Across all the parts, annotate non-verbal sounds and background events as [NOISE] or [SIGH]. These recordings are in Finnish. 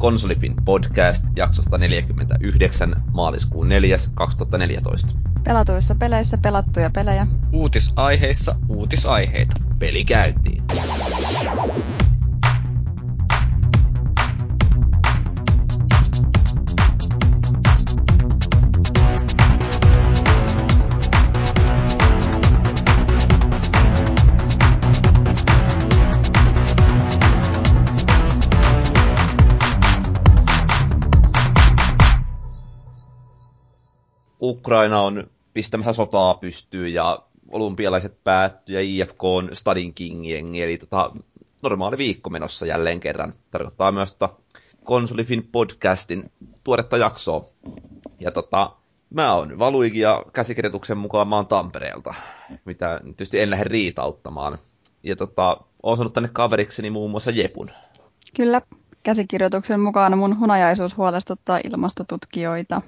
Konsolifin podcast jaksosta 49 maaliskuun 4. 2014. Pelatuissa peleissä pelattuja pelejä. Uutisaiheissa uutisaiheita. Peli käyntiin. Ukraina on pistämässä sotaa pystyyn ja olympialaiset päättyy ja IFK on Stadin King jengi, eli tota, normaali viikko menossa jälleen kerran. Tarkoittaa myös tota Konsolifin podcastin tuoretta jaksoa. Ja tota, mä oon Valuigi ja käsikirjoituksen mukaan mä oon Tampereelta, mitä tietysti en lähde riitauttamaan. Ja tota, oon saanut tänne kaverikseni muun muassa Jepun. Kyllä, käsikirjoituksen mukaan mun hunajaisuus huolestuttaa ilmastotutkijoita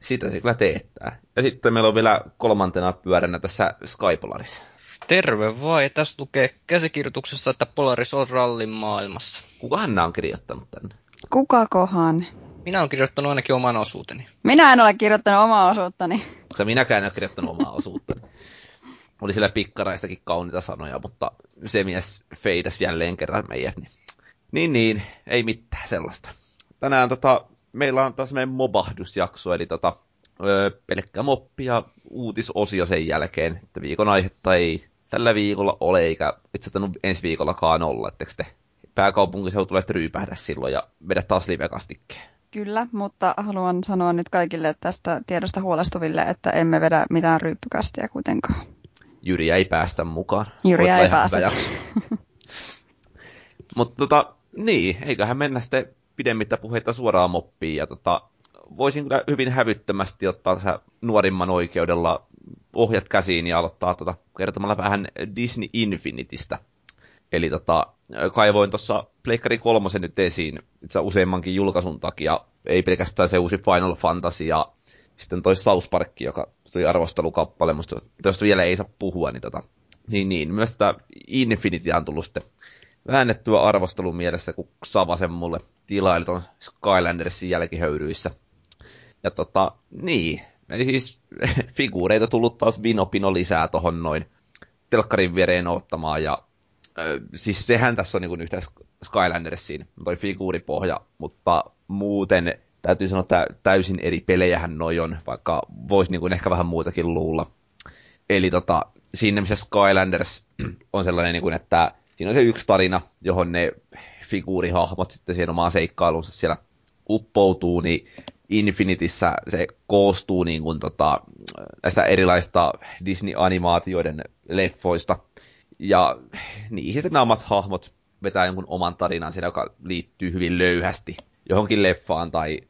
sitä se kyllä teettää. Ja sitten meillä on vielä kolmantena pyöränä tässä Skypolarissa. Terve vai, tässä lukee käsikirjoituksessa, että Polaris on rallin maailmassa. Kukahan nämä on kirjoittanut tänne? Kukakohan? Minä olen kirjoittanut ainakin oman osuuteni. Minä en ole kirjoittanut omaa osuuttani. Koska minäkään en ole kirjoittanut omaa osuuttani. Oli siellä pikkaraistakin kauniita sanoja, mutta se mies feidas jälleen kerran meidät. Niin, niin, niin ei mitään sellaista. Tänään tota, meillä on taas meidän mobahdusjakso, eli tota, öö, pelkkä moppi ja uutisosio sen jälkeen, että viikon aihetta ei tällä viikolla ole, eikä itse ensi viikollakaan olla, etteikö te pääkaupunkiseutu tulee ryypähdä silloin ja vedä taas livekastikkeen. Kyllä, mutta haluan sanoa nyt kaikille tästä tiedosta huolestuville, että emme vedä mitään ryyppykastia kuitenkaan. Jyri ei päästä mukaan. Jyri ei päästä. [LAUGHS] mutta tota, niin, eiköhän mennä sitten pidemmittä puheita suoraan moppiin. Ja tota, voisin kyllä hyvin hävyttömästi ottaa tässä nuorimman oikeudella ohjat käsiin ja aloittaa tota, kertomalla vähän Disney Infinitystä. Eli tota, kaivoin tuossa Pleikkari kolmosen nyt esiin itse useammankin julkaisun takia. Ei pelkästään se uusi Final Fantasy ja sitten toi South Park, joka tuli arvostelukappale, mutta jos vielä ei saa puhua, niin, tota, niin, niin myös tämä Infinity on tullut sitten väännettyä arvostelun mielessä, kun Savasen mulle tilaili tuon Skylandersin jälkihöyryissä. Ja tota, niin, eli siis [LAUGHS] figuureita tullut taas Vinopino lisää tohon noin telkkarin viereen ottamaan, ja ö, siis sehän tässä on niin yhtä Skylandersiin, toi figuuripohja, mutta muuten täytyy sanoa, että täysin eri pelejähän noi on, vaikka voisi niin ehkä vähän muutakin luulla. Eli tota, siinä missä Skylanders [CLEARS THROAT] on sellainen, niin kuin, että siinä on se yksi tarina, johon ne figuurihahmot sitten siihen omaan seikkailunsa siellä uppoutuu, niin Infinitissä se koostuu niin kuin tota, näistä erilaista Disney-animaatioiden leffoista. Ja niihin sitten nämä omat hahmot vetää jonkun oman tarinan siinä, joka liittyy hyvin löyhästi johonkin leffaan tai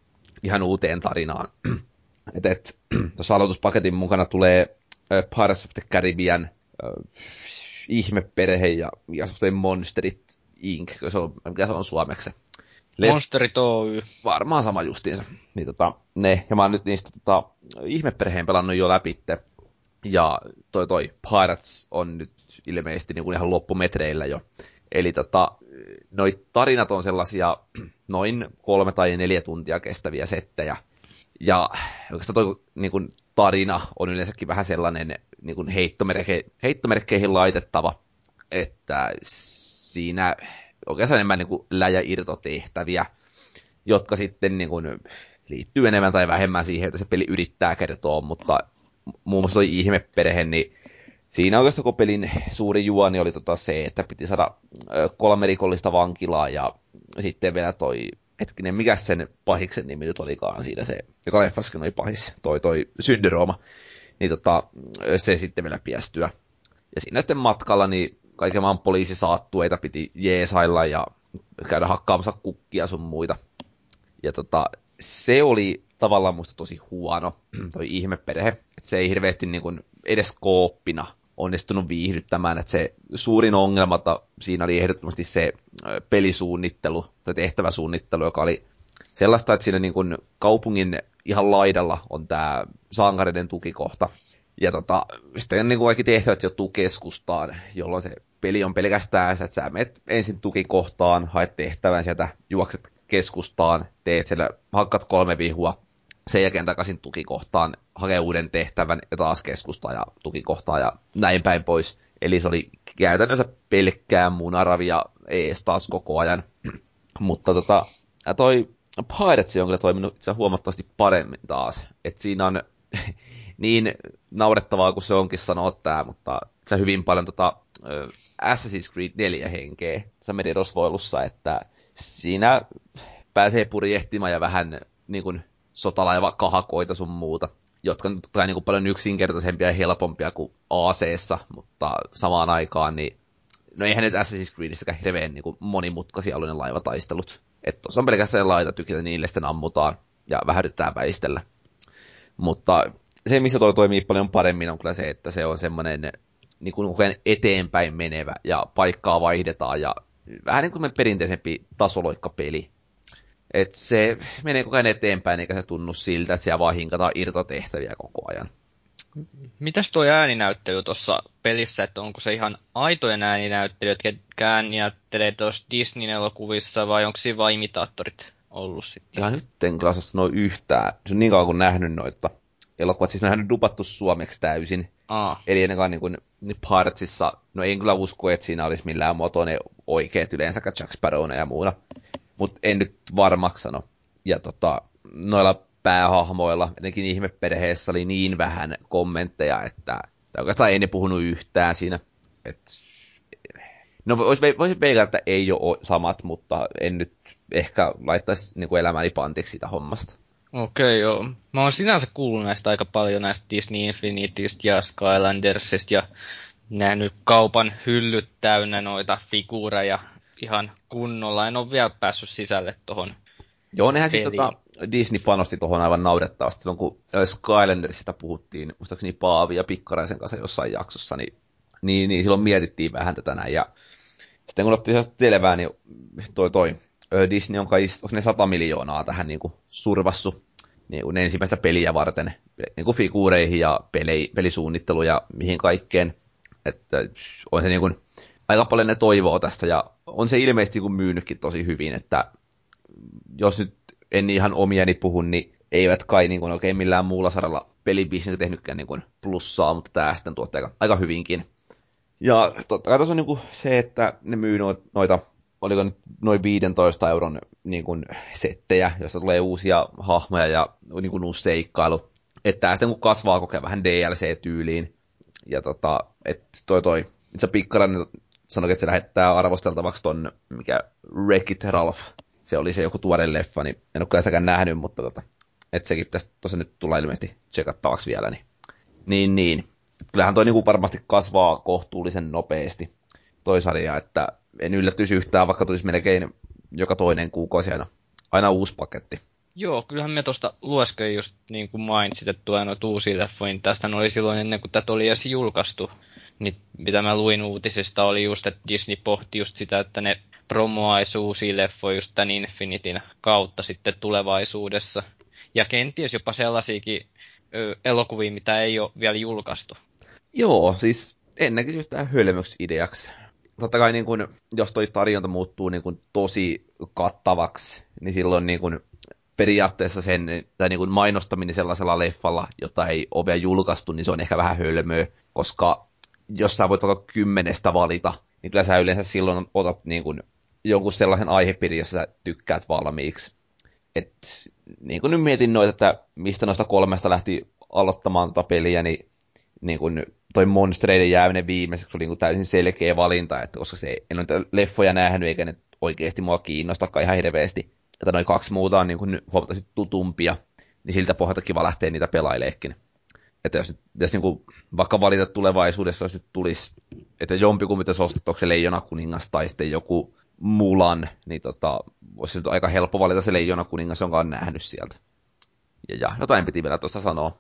ihan uuteen tarinaan. [CLEARS THROAT] et, et, [CLEARS THROAT] tuossa aloituspaketin mukana tulee Pirates of the Caribbean, ihmeperhe ja, ja monsterit Inc., se on, mikä se on suomeksi. Le- Monsterit Oy. Varmaan sama justiinsa. Niin tota, ne, ja mä oon nyt niistä tota, ihmeperheen pelannut jo läpi. Ja toi toi Pirates on nyt ilmeisesti niin kuin ihan loppumetreillä jo. Eli tota, noi tarinat on sellaisia [CLEARS THROAT] noin kolme tai neljä tuntia kestäviä settejä. Ja oikeastaan toi niin kuin, tarina on yleensäkin vähän sellainen niin kuin heittomerke, heittomerkkeihin laitettava, että siinä oikeastaan enemmän niin kuin läjä irtotehtäviä, jotka sitten niin kuin liittyy enemmän tai vähemmän siihen, että se peli yrittää kertoa, mutta muun muassa toi ihmeperhe, niin siinä oikeastaan koko pelin suuri juoni oli tota se, että piti saada kolme rikollista vankilaa ja sitten vielä toi hetkinen, mikä sen pahiksen nimi nyt olikaan siinä se, joka leffaskin oli pahis, toi toi syndyrooma, niin tota, se sitten vielä piästyä. Ja siinä sitten matkalla niin kaiken maan poliisisaattueita piti jeesailla ja käydä hakkaamassa kukkia sun muita. Ja tota, se oli tavallaan musta tosi huono, toi ihmeperhe. Että se ei hirveästi niin kuin edes kooppina onnistunut viihdyttämään, että se suurin ongelma siinä oli ehdottomasti se pelisuunnittelu tai tehtäväsuunnittelu, joka oli sellaista, että siinä niin kuin kaupungin ihan laidalla on tämä sankareiden tukikohta, ja tota, sitten niin kuin kaikki tehtävät joutuu keskustaan, jolloin se peli on pelkästään että sä menet ensin tukikohtaan, haet tehtävän sieltä, juokset keskustaan, teet siellä, hakkat kolme vihua, sen jälkeen takaisin tukikohtaan, hakee uuden tehtävän ja taas keskustaan ja tukikohtaan ja näin päin pois. Eli se oli käytännössä pelkkää munaravia ees taas koko ajan. [CLEARS THROAT] Mutta tota, toi Pirates on kyllä toiminut itse huomattavasti paremmin taas. Et siinä on [LAUGHS] niin naurettavaa kuin se onkin sanoa tää, mutta se hyvin paljon tota, Assassin's Creed 4 henkeä se merirosvoilussa, että siinä pääsee purjehtimaan ja vähän niin kuin sotalaiva kahakoita sun muuta, jotka on niin paljon yksinkertaisempia ja helpompia kuin ac mutta samaan aikaan niin no eihän nyt Assassin's Creedissäkään hirveän niin kuin monimutkaisia ollut ne laivataistelut. Että on pelkästään laita tykitä, niille sitten ammutaan ja vähän yritetään väistellä. Mutta se, missä toi toimii paljon paremmin, on kyllä se, että se on semmoinen niin kuin eteenpäin menevä ja paikkaa vaihdetaan ja vähän niin kuin perinteisempi tasoloikkapeli. Et se menee koko ajan eteenpäin, eikä se tunnu siltä, että siellä vaan hinkataan irtotehtäviä koko ajan. Mitäs tuo ääninäyttely tuossa pelissä, että onko se ihan aitojen ääninäyttelyt, ketkä ääniäyttelee tuossa Disney-elokuvissa vai onko siinä vain imitaattorit ollut sitten? Ja nyt en kyllä sanoa yhtään. Se on niin kauan kuin nähnyt noita elokuvat, siis ne on dupattu suomeksi täysin. Aa. Eli ennen kuin, niin kuin niin Piratsissa, no en kyllä usko, että siinä olisi millään muotoa ne oikeat yleensäkään Jack Sparrowna ja muuta. Mutta en nyt varmaksi sano. Ja tota, noilla päähahmoilla, etenkin ihmeperheessä oli niin vähän kommentteja, että tai oikeastaan ei ne puhunut yhtään siinä. Et, no voisi vois veikata, että ei ole samat, mutta en nyt ehkä laittaisi niin kuin elämäni pantiksi sitä hommasta. Okei, okay, joo. Mä oon sinänsä kuullut näistä aika paljon näistä Disney Infinitystä ja Skylandersista ja nähnyt kaupan hyllyt täynnä noita figuureja ihan kunnolla. En ole vielä päässyt sisälle tohon Joo, nehän siis tota, Disney panosti tuohon aivan naurettavasti. Silloin kun Skylandersista puhuttiin, muistaakseni Paavi ja Pikkaraisen kanssa jossain jaksossa, niin, niin, niin silloin mietittiin vähän tätä näin. Ja sitten kun otti selvää, niin toi, toi Disney on kai ne 100 miljoonaa tähän niin kuin survassu niin kuin ensimmäistä peliä varten, niin kuin figuureihin ja peli, pelisuunnittelu ja mihin kaikkeen. Että on se niin kuin, aika paljon ne toivoo tästä ja on se ilmeisesti kun myynytkin tosi hyvin, että jos nyt en ihan omiani puhu, niin eivät kai niin kuin oikein millään muulla saralla pelibisnestä tehnytkään niin kuin plussaa, mutta tämä sitten tuottaa aika, aika hyvinkin. Ja totta kai tässä on niin kuin se, että ne myy noita oliko nyt noin 15 euron niin kuin, settejä, joista tulee uusia hahmoja ja niin kuin, uusi seikkailu. Että tämä sitten kun kasvaa kokee vähän DLC-tyyliin. Ja tota, että toi toi, itse Pikkaran sanoi, että se lähettää arvosteltavaksi ton, mikä Wreck-It Ralph. Se oli se joku tuore leffa, niin en ole sitäkään nähnyt, mutta tota, että sekin pitäisi tosiaan nyt tulla ilmeisesti tsekattavaksi vielä. Niin, niin, niin. Kyllähän toi niin varmasti kasvaa kohtuullisen nopeasti toi sarja, että en yllättyisi yhtään, vaikka tulisi melkein joka toinen kuukausi aina, aina uusi paketti. Joo, kyllähän me tuosta lueskelin just niin kuin mainitsit, että tulee noita uusia leffoja, niin tästä oli silloin ennen kuin tätä oli edes julkaistu. Niin mitä mä luin uutisista oli just, että Disney pohti just sitä, että ne promoaisi uusia leffoja just tämän Infinityn kautta sitten tulevaisuudessa. Ja kenties jopa sellaisiakin elokuvia, mitä ei ole vielä julkaistu. Joo, siis en näkisi yhtään hölmöksi ideaksi totta kai niin kun, jos toi tarjonta muuttuu niin kun, tosi kattavaksi, niin silloin niin kun, periaatteessa sen tai niin kun, mainostaminen sellaisella leffalla, jota ei ole vielä julkaistu, niin se on ehkä vähän hölmöä, koska jos sä voit vaikka kymmenestä valita, niin kyllä sä yleensä silloin otat niin kun, jonkun sellaisen aihepiirin, jossa sä tykkäät valmiiksi. Et, niin kuin nyt mietin noita, että mistä noista kolmesta lähti aloittamaan tota peliä, niin, niin kuin toi monstereiden jääminen viimeiseksi oli niin kuin täysin selkeä valinta, että koska se, en ole leffoja nähnyt eikä ne oikeasti mua kiinnostakaan ihan hirveästi. Että noin kaksi muuta on niin kuin huomattavasti tutumpia, niin siltä pohjalta kiva lähteä niitä pelaileekin. Että jos, jos niin kuin, vaikka valita tulevaisuudessa, jos nyt tulisi, että jompikumpi tässä ostat, onko se Leijona kuningas tai sitten joku Mulan, niin tota, voisi nyt aika helppo valita se Leijona kuningas, jonka on nähnyt sieltä. Ja, ja jotain piti vielä tuosta sanoa.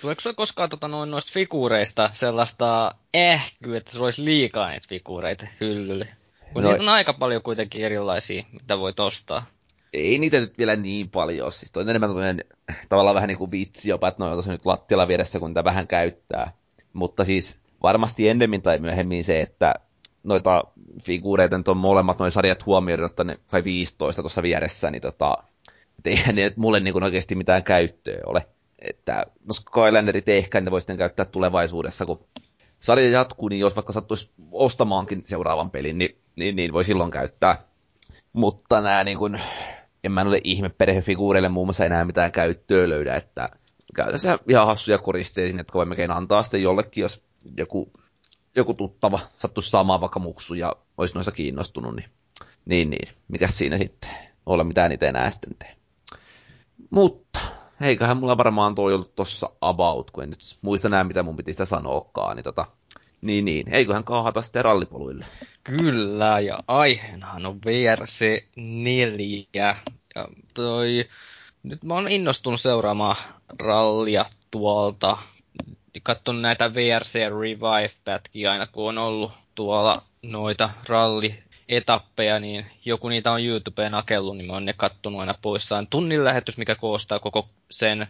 Tuleeko se koskaan tota, noin noista figuureista sellaista ehkyä, että se olisi liikaa niitä figuureita hyllylle? Kun no, niitä on aika paljon kuitenkin erilaisia, mitä voi ostaa. Ei niitä nyt vielä niin paljon. Siis toi on enemmän tavallaan vähän niin kuin vitsi jopa, että noin nyt lattialla vieressä, kun niitä vähän käyttää. Mutta siis varmasti ennemmin tai myöhemmin se, että noita figuureita nyt on molemmat noin sarjat huomioiden, että ne kai 15 tuossa vieressä, niin tota, eihän ne mulle niin oikeasti mitään käyttöä ole. Että no Skylanderit ehkä ne voi sitten käyttää tulevaisuudessa, kun sarja jatkuu, niin jos vaikka sattuisi ostamaankin seuraavan pelin, niin, niin, niin voi silloin käyttää. Mutta nämä niin kuin, en mä ole ihme perhefiguureille muun muassa enää mitään käyttöä löydä, että käytännössä ihan hassuja koristeisiin, että voimme antaa sitten jollekin, jos joku, joku tuttava sattuisi saamaan vaikka muksu ja olisi noissa kiinnostunut, niin, niin, niin. mikä siinä sitten ole mitään itse enää sitten tee. Mutta eiköhän mulla varmaan toi ollut tossa about, kun en nyt muista näin, mitä mun piti sitä sanoakaan, niin tota, niin, niin. Eiköhän kaahata sitten rallipoluille. Kyllä, ja aiheenahan on VRC 4. Ja toi, nyt mä oon innostunut seuraamaan rallia tuolta. Katson näitä VRC Revive-pätkiä aina, kun on ollut tuolla noita ralli etappeja, niin joku niitä on YouTubeen nakellut, niin mä oon ne kattonut aina poissaan. Tunnin lähetys, mikä koostaa koko sen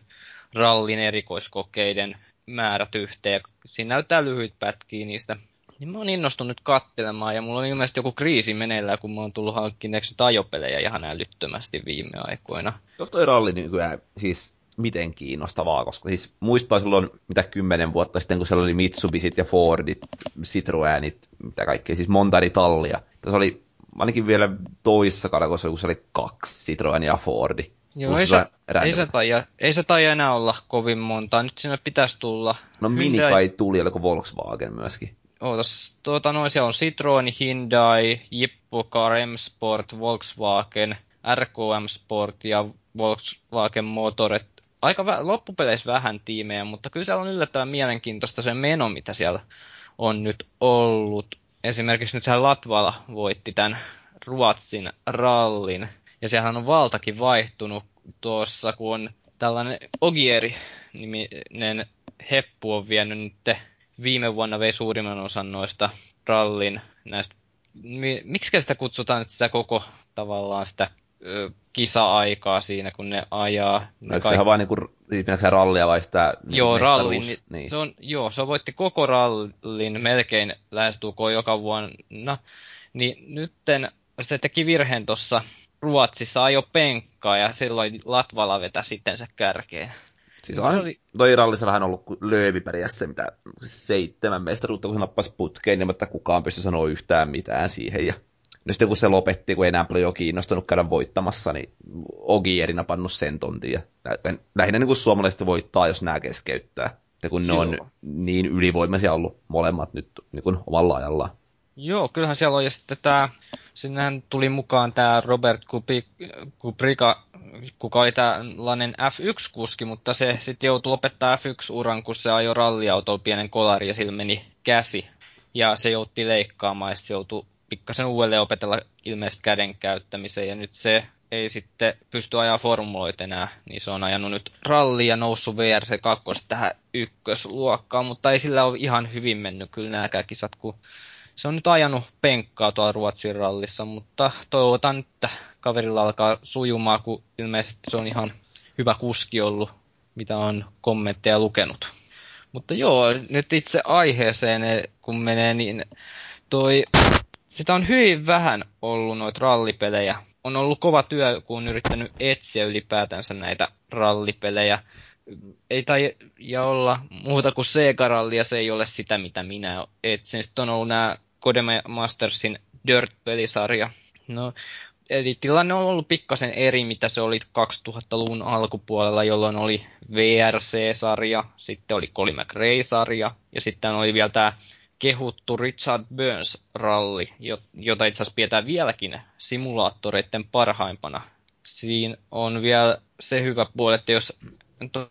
rallin erikoiskokeiden määrät yhteen. Siinä näyttää lyhyt pätkiä niistä. Niin mä oon innostunut nyt kattelemaan ja mulla on ilmeisesti joku kriisi meneillään, kun mä oon tullut hankkineeksi ajopelejä ihan älyttömästi viime aikoina. Onko toi ralli nykyään siis miten kiinnostavaa, koska siis muistaa silloin mitä kymmenen vuotta sitten, kun siellä oli Mitsubisit ja Fordit, Citroenit, mitä kaikkea, siis monta eri tallia. Tässä oli ainakin vielä toissa kalkossa, kun se oli kaksi Citroen ja Fordi. Joo, ei se, ei, se taia, ei se taia enää olla kovin monta. Nyt sinne pitäisi tulla. No Hyundai... Mini kai tuli, oliko Volkswagen myöskin? Ootas, tuota noin, siellä on Citroen, Hyundai, Jippo, Car M Sport, Volkswagen, RKM Sport ja Volkswagen Motor. aika vä- loppupeleissä vähän tiimejä, mutta kyllä siellä on yllättävän mielenkiintoista se meno, mitä siellä on nyt ollut. Esimerkiksi nyt Latvala voitti tämän Ruotsin rallin. Ja sehän on valtakin vaihtunut tuossa, kun on tällainen Ogieri-niminen heppu on vienyt nyt viime vuonna vei suurimman osan noista rallin näistä, miksi sitä kutsutaan sitä koko tavallaan sitä ö, kisa-aikaa siinä, kun ne ajaa. No, eikö sehän vaan niinku, se rallia vai sitä Joo, ralli, niin, niin. Se on, joo, se voitti koko rallin melkein lähestulkoon joka vuonna. Niin nytten se teki virheen tuossa Ruotsissa ajo penkkaa ja silloin Latvala vetä sitten se kärkeen. Siis on, oli... toi rallissa vähän ollut kuin löövi se, mitä seitsemän mestaruutta, kun se nappasi putkeen, niin että kukaan pysty sanoa yhtään mitään siihen. Ja no sitten kun se lopetti, kun enää paljon kiinnostunut käydä voittamassa, niin Ogieri napannut sen tontin. Ja lähinnä niin kuin suomalaiset voittaa, jos nämä keskeyttää. Ja kun ne Joo. on niin ylivoimaisia ollut molemmat nyt niin kuin omalla ajallaan. Joo, kyllähän siellä on. Ja sitten tämä sinnehän tuli mukaan tämä Robert Kubrika, kuka oli tällainen F1-kuski, mutta se sitten joutui lopettaa F1-uran, kun se ajoi ralliautolla pienen kolari ja sillä meni käsi. Ja se joutti leikkaamaan ja se joutui pikkasen uudelleen opetella ilmeisesti käden käyttämiseen ja nyt se ei sitten pysty ajaa formuloita enää, niin se on ajanut nyt ralli ja noussut VRC 2 tähän ykkösluokkaan, mutta ei sillä ole ihan hyvin mennyt kyllä nämäkään kisat, kun se on nyt ajanut penkkaa tuolla Ruotsin rallissa, mutta toivotan, että kaverilla alkaa sujumaan, kun ilmeisesti se on ihan hyvä kuski ollut, mitä on kommentteja lukenut. Mutta joo, nyt itse aiheeseen, kun menee, niin toi, sitä on hyvin vähän ollut noita rallipelejä. On ollut kova työ, kun on yrittänyt etsiä ylipäätänsä näitä rallipelejä. Ei tai ja olla muuta kuin Sega-rallia, se ei ole sitä, mitä minä etsin. Sitten on ollut nämä Codemastersin Dirt-pelisarja. No, eli tilanne on ollut pikkasen eri, mitä se oli 2000-luvun alkupuolella, jolloin oli VRC-sarja, sitten oli Colin McRae-sarja, ja sitten oli vielä tämä kehuttu Richard Burns-ralli, jota itse asiassa pidetään vieläkin simulaattoreiden parhaimpana. Siinä on vielä se hyvä puoli, että jos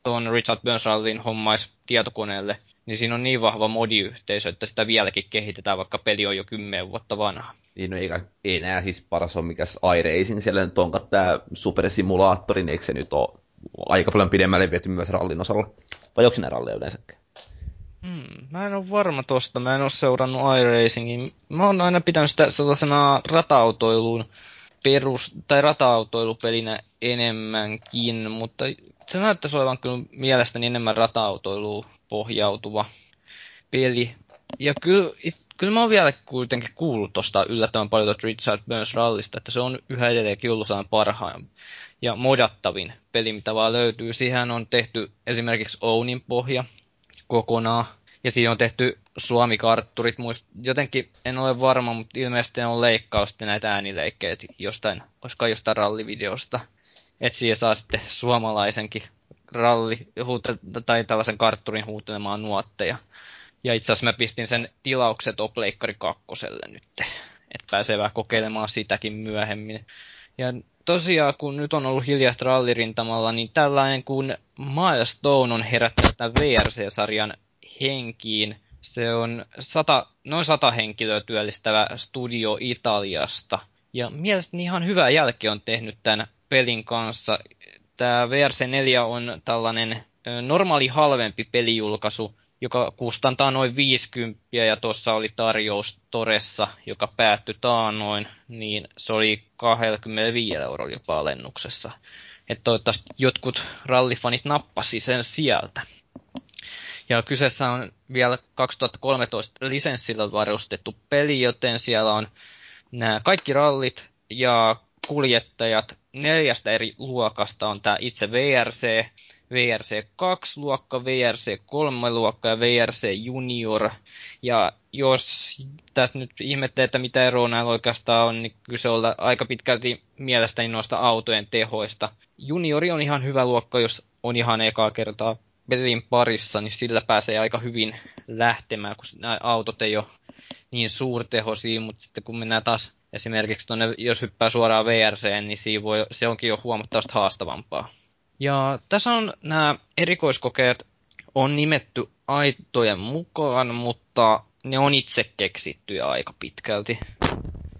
tuon Richard Burns-rallin hommaisi tietokoneelle, niin siinä on niin vahva modiyhteisö, että sitä vieläkin kehitetään, vaikka peli on jo kymmenen vuotta vanha. Niin, no eikä enää siis paras on mikäs iRacing, siellä nyt on tämä supersimulaattori, niin eikö se nyt ole aika paljon pidemmälle viety myös rallin osalla? Vai onko ne ralleja yleensäkään? Hmm, mä en ole varma tosta, mä en ole seurannut iRacingin. Mä oon aina pitänyt sitä sellaisena rata-autoiluun perus- tai rata-autoilupelinä enemmänkin, mutta se näyttäisi olevan kyllä mielestäni enemmän rata-autoiluun pohjautuva peli. Ja kyllä, kyllä mä oon vielä kuitenkin kuullut tuosta yllättävän paljon tuota Richard Burns rallista, että se on yhä edelleenkin ollut parhaan ja modattavin peli, mitä vaan löytyy. Siihen on tehty esimerkiksi Ounin pohja kokonaan, ja siinä on tehty Suomi-kartturit, muist, jotenkin en ole varma, mutta ilmeisesti on leikkaus sitten näitä äänileikkeitä jostain, olisiko jostain rallivideosta. Että siihen saa sitten suomalaisenkin ralli, tai tällaisen kartturin huutelemaan nuotteja. Ja itse asiassa mä pistin sen tilaukset Opleikkari kakkoselle nyt, että pääsee vähän kokeilemaan sitäkin myöhemmin. Ja tosiaan, kun nyt on ollut hiljaista rallirintamalla, niin tällainen kuin Milestone on herättänyt tämän VRC-sarjan henkiin. Se on sata, noin sata henkilöä työllistävä studio Italiasta. Ja mielestäni ihan hyvä jälki on tehnyt tämän pelin kanssa. Tämä VRC4 on tällainen normaali halvempi pelijulkaisu, joka kustantaa noin 50 ja tuossa oli tarjous Toressa, joka päättyi taanoin, niin se oli 25 eurolla jopa alennuksessa. Että toivottavasti jotkut rallifanit nappasi sen sieltä. Ja kyseessä on vielä 2013 lisenssillä varustettu peli, joten siellä on nämä kaikki rallit ja kuljettajat neljästä eri luokasta on tämä itse VRC, VRC 2-luokka, VRC 3-luokka ja VRC Junior. Ja jos tätä nyt ihmettelee, että mitä eroa näillä oikeastaan on, niin kyse on aika pitkälti mielestäni noista autojen tehoista. Juniori on ihan hyvä luokka, jos on ihan ekaa kertaa pelin parissa, niin sillä pääsee aika hyvin lähtemään, kun nämä autot ei ole niin suurtehoisia, mutta sitten kun mennään taas esimerkiksi tuonne, jos hyppää suoraan VRC, niin siinä voi, se onkin jo huomattavasti haastavampaa. Ja tässä on nämä erikoiskokeet on nimetty aitojen mukaan, mutta ne on itse keksittyjä aika pitkälti.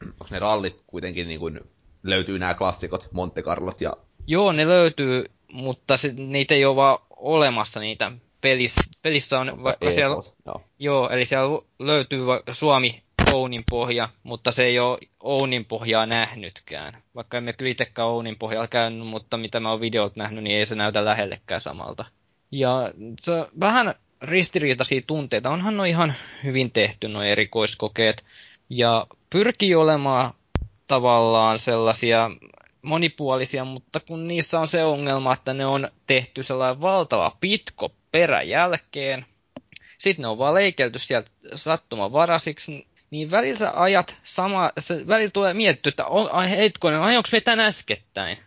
Onko ne rallit kuitenkin niin kuin löytyy nämä klassikot, Monte Carlot ja... Joo, ne löytyy, mutta se, niitä ei ole vaan olemassa niitä pelissä. Pelissä on Mutta vaikka e-, siellä... Joo. Joo, eli siellä löytyy Suomi Ounin pohja, mutta se ei ole Ounin pohjaa nähnytkään. Vaikka emme kyllä itsekään Ounin pohjalla käynyt, mutta mitä mä oon videot nähnyt, niin ei se näytä lähellekään samalta. Ja se vähän ristiriitaisia tunteita. Onhan no ihan hyvin tehty nuo erikoiskokeet. Ja pyrkii olemaan tavallaan sellaisia monipuolisia, mutta kun niissä on se ongelma, että ne on tehty sellainen valtava pitko peräjälkeen, sitten ne on vaan leikelty sieltä sattumanvaraisiksi, niin välillä ajat sama, välillä tulee mietitty, että on, ai hetkonen, ajonko me tän äskettäin?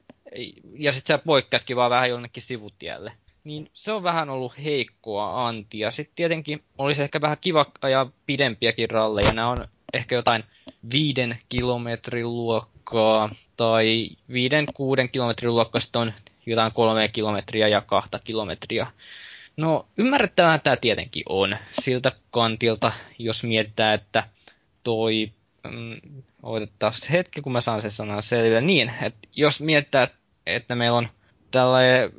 Ja sitten sä poikkeatkin vaan vähän jonnekin sivutielle. Niin se on vähän ollut heikkoa antia. Sitten tietenkin olisi ehkä vähän kiva ajaa pidempiäkin ralleja. Nämä on ehkä jotain viiden kilometrin luokkaa tai viiden, kuuden kilometrin luokkaa sitten on jotain kolme kilometriä ja kahta kilometriä. No ymmärrettävää tämä tietenkin on siltä kantilta, jos mietitään, että toi, mm, otetaan hetki, kun mä saan sen sanan selville. Niin, että jos miettää, että meillä on tällainen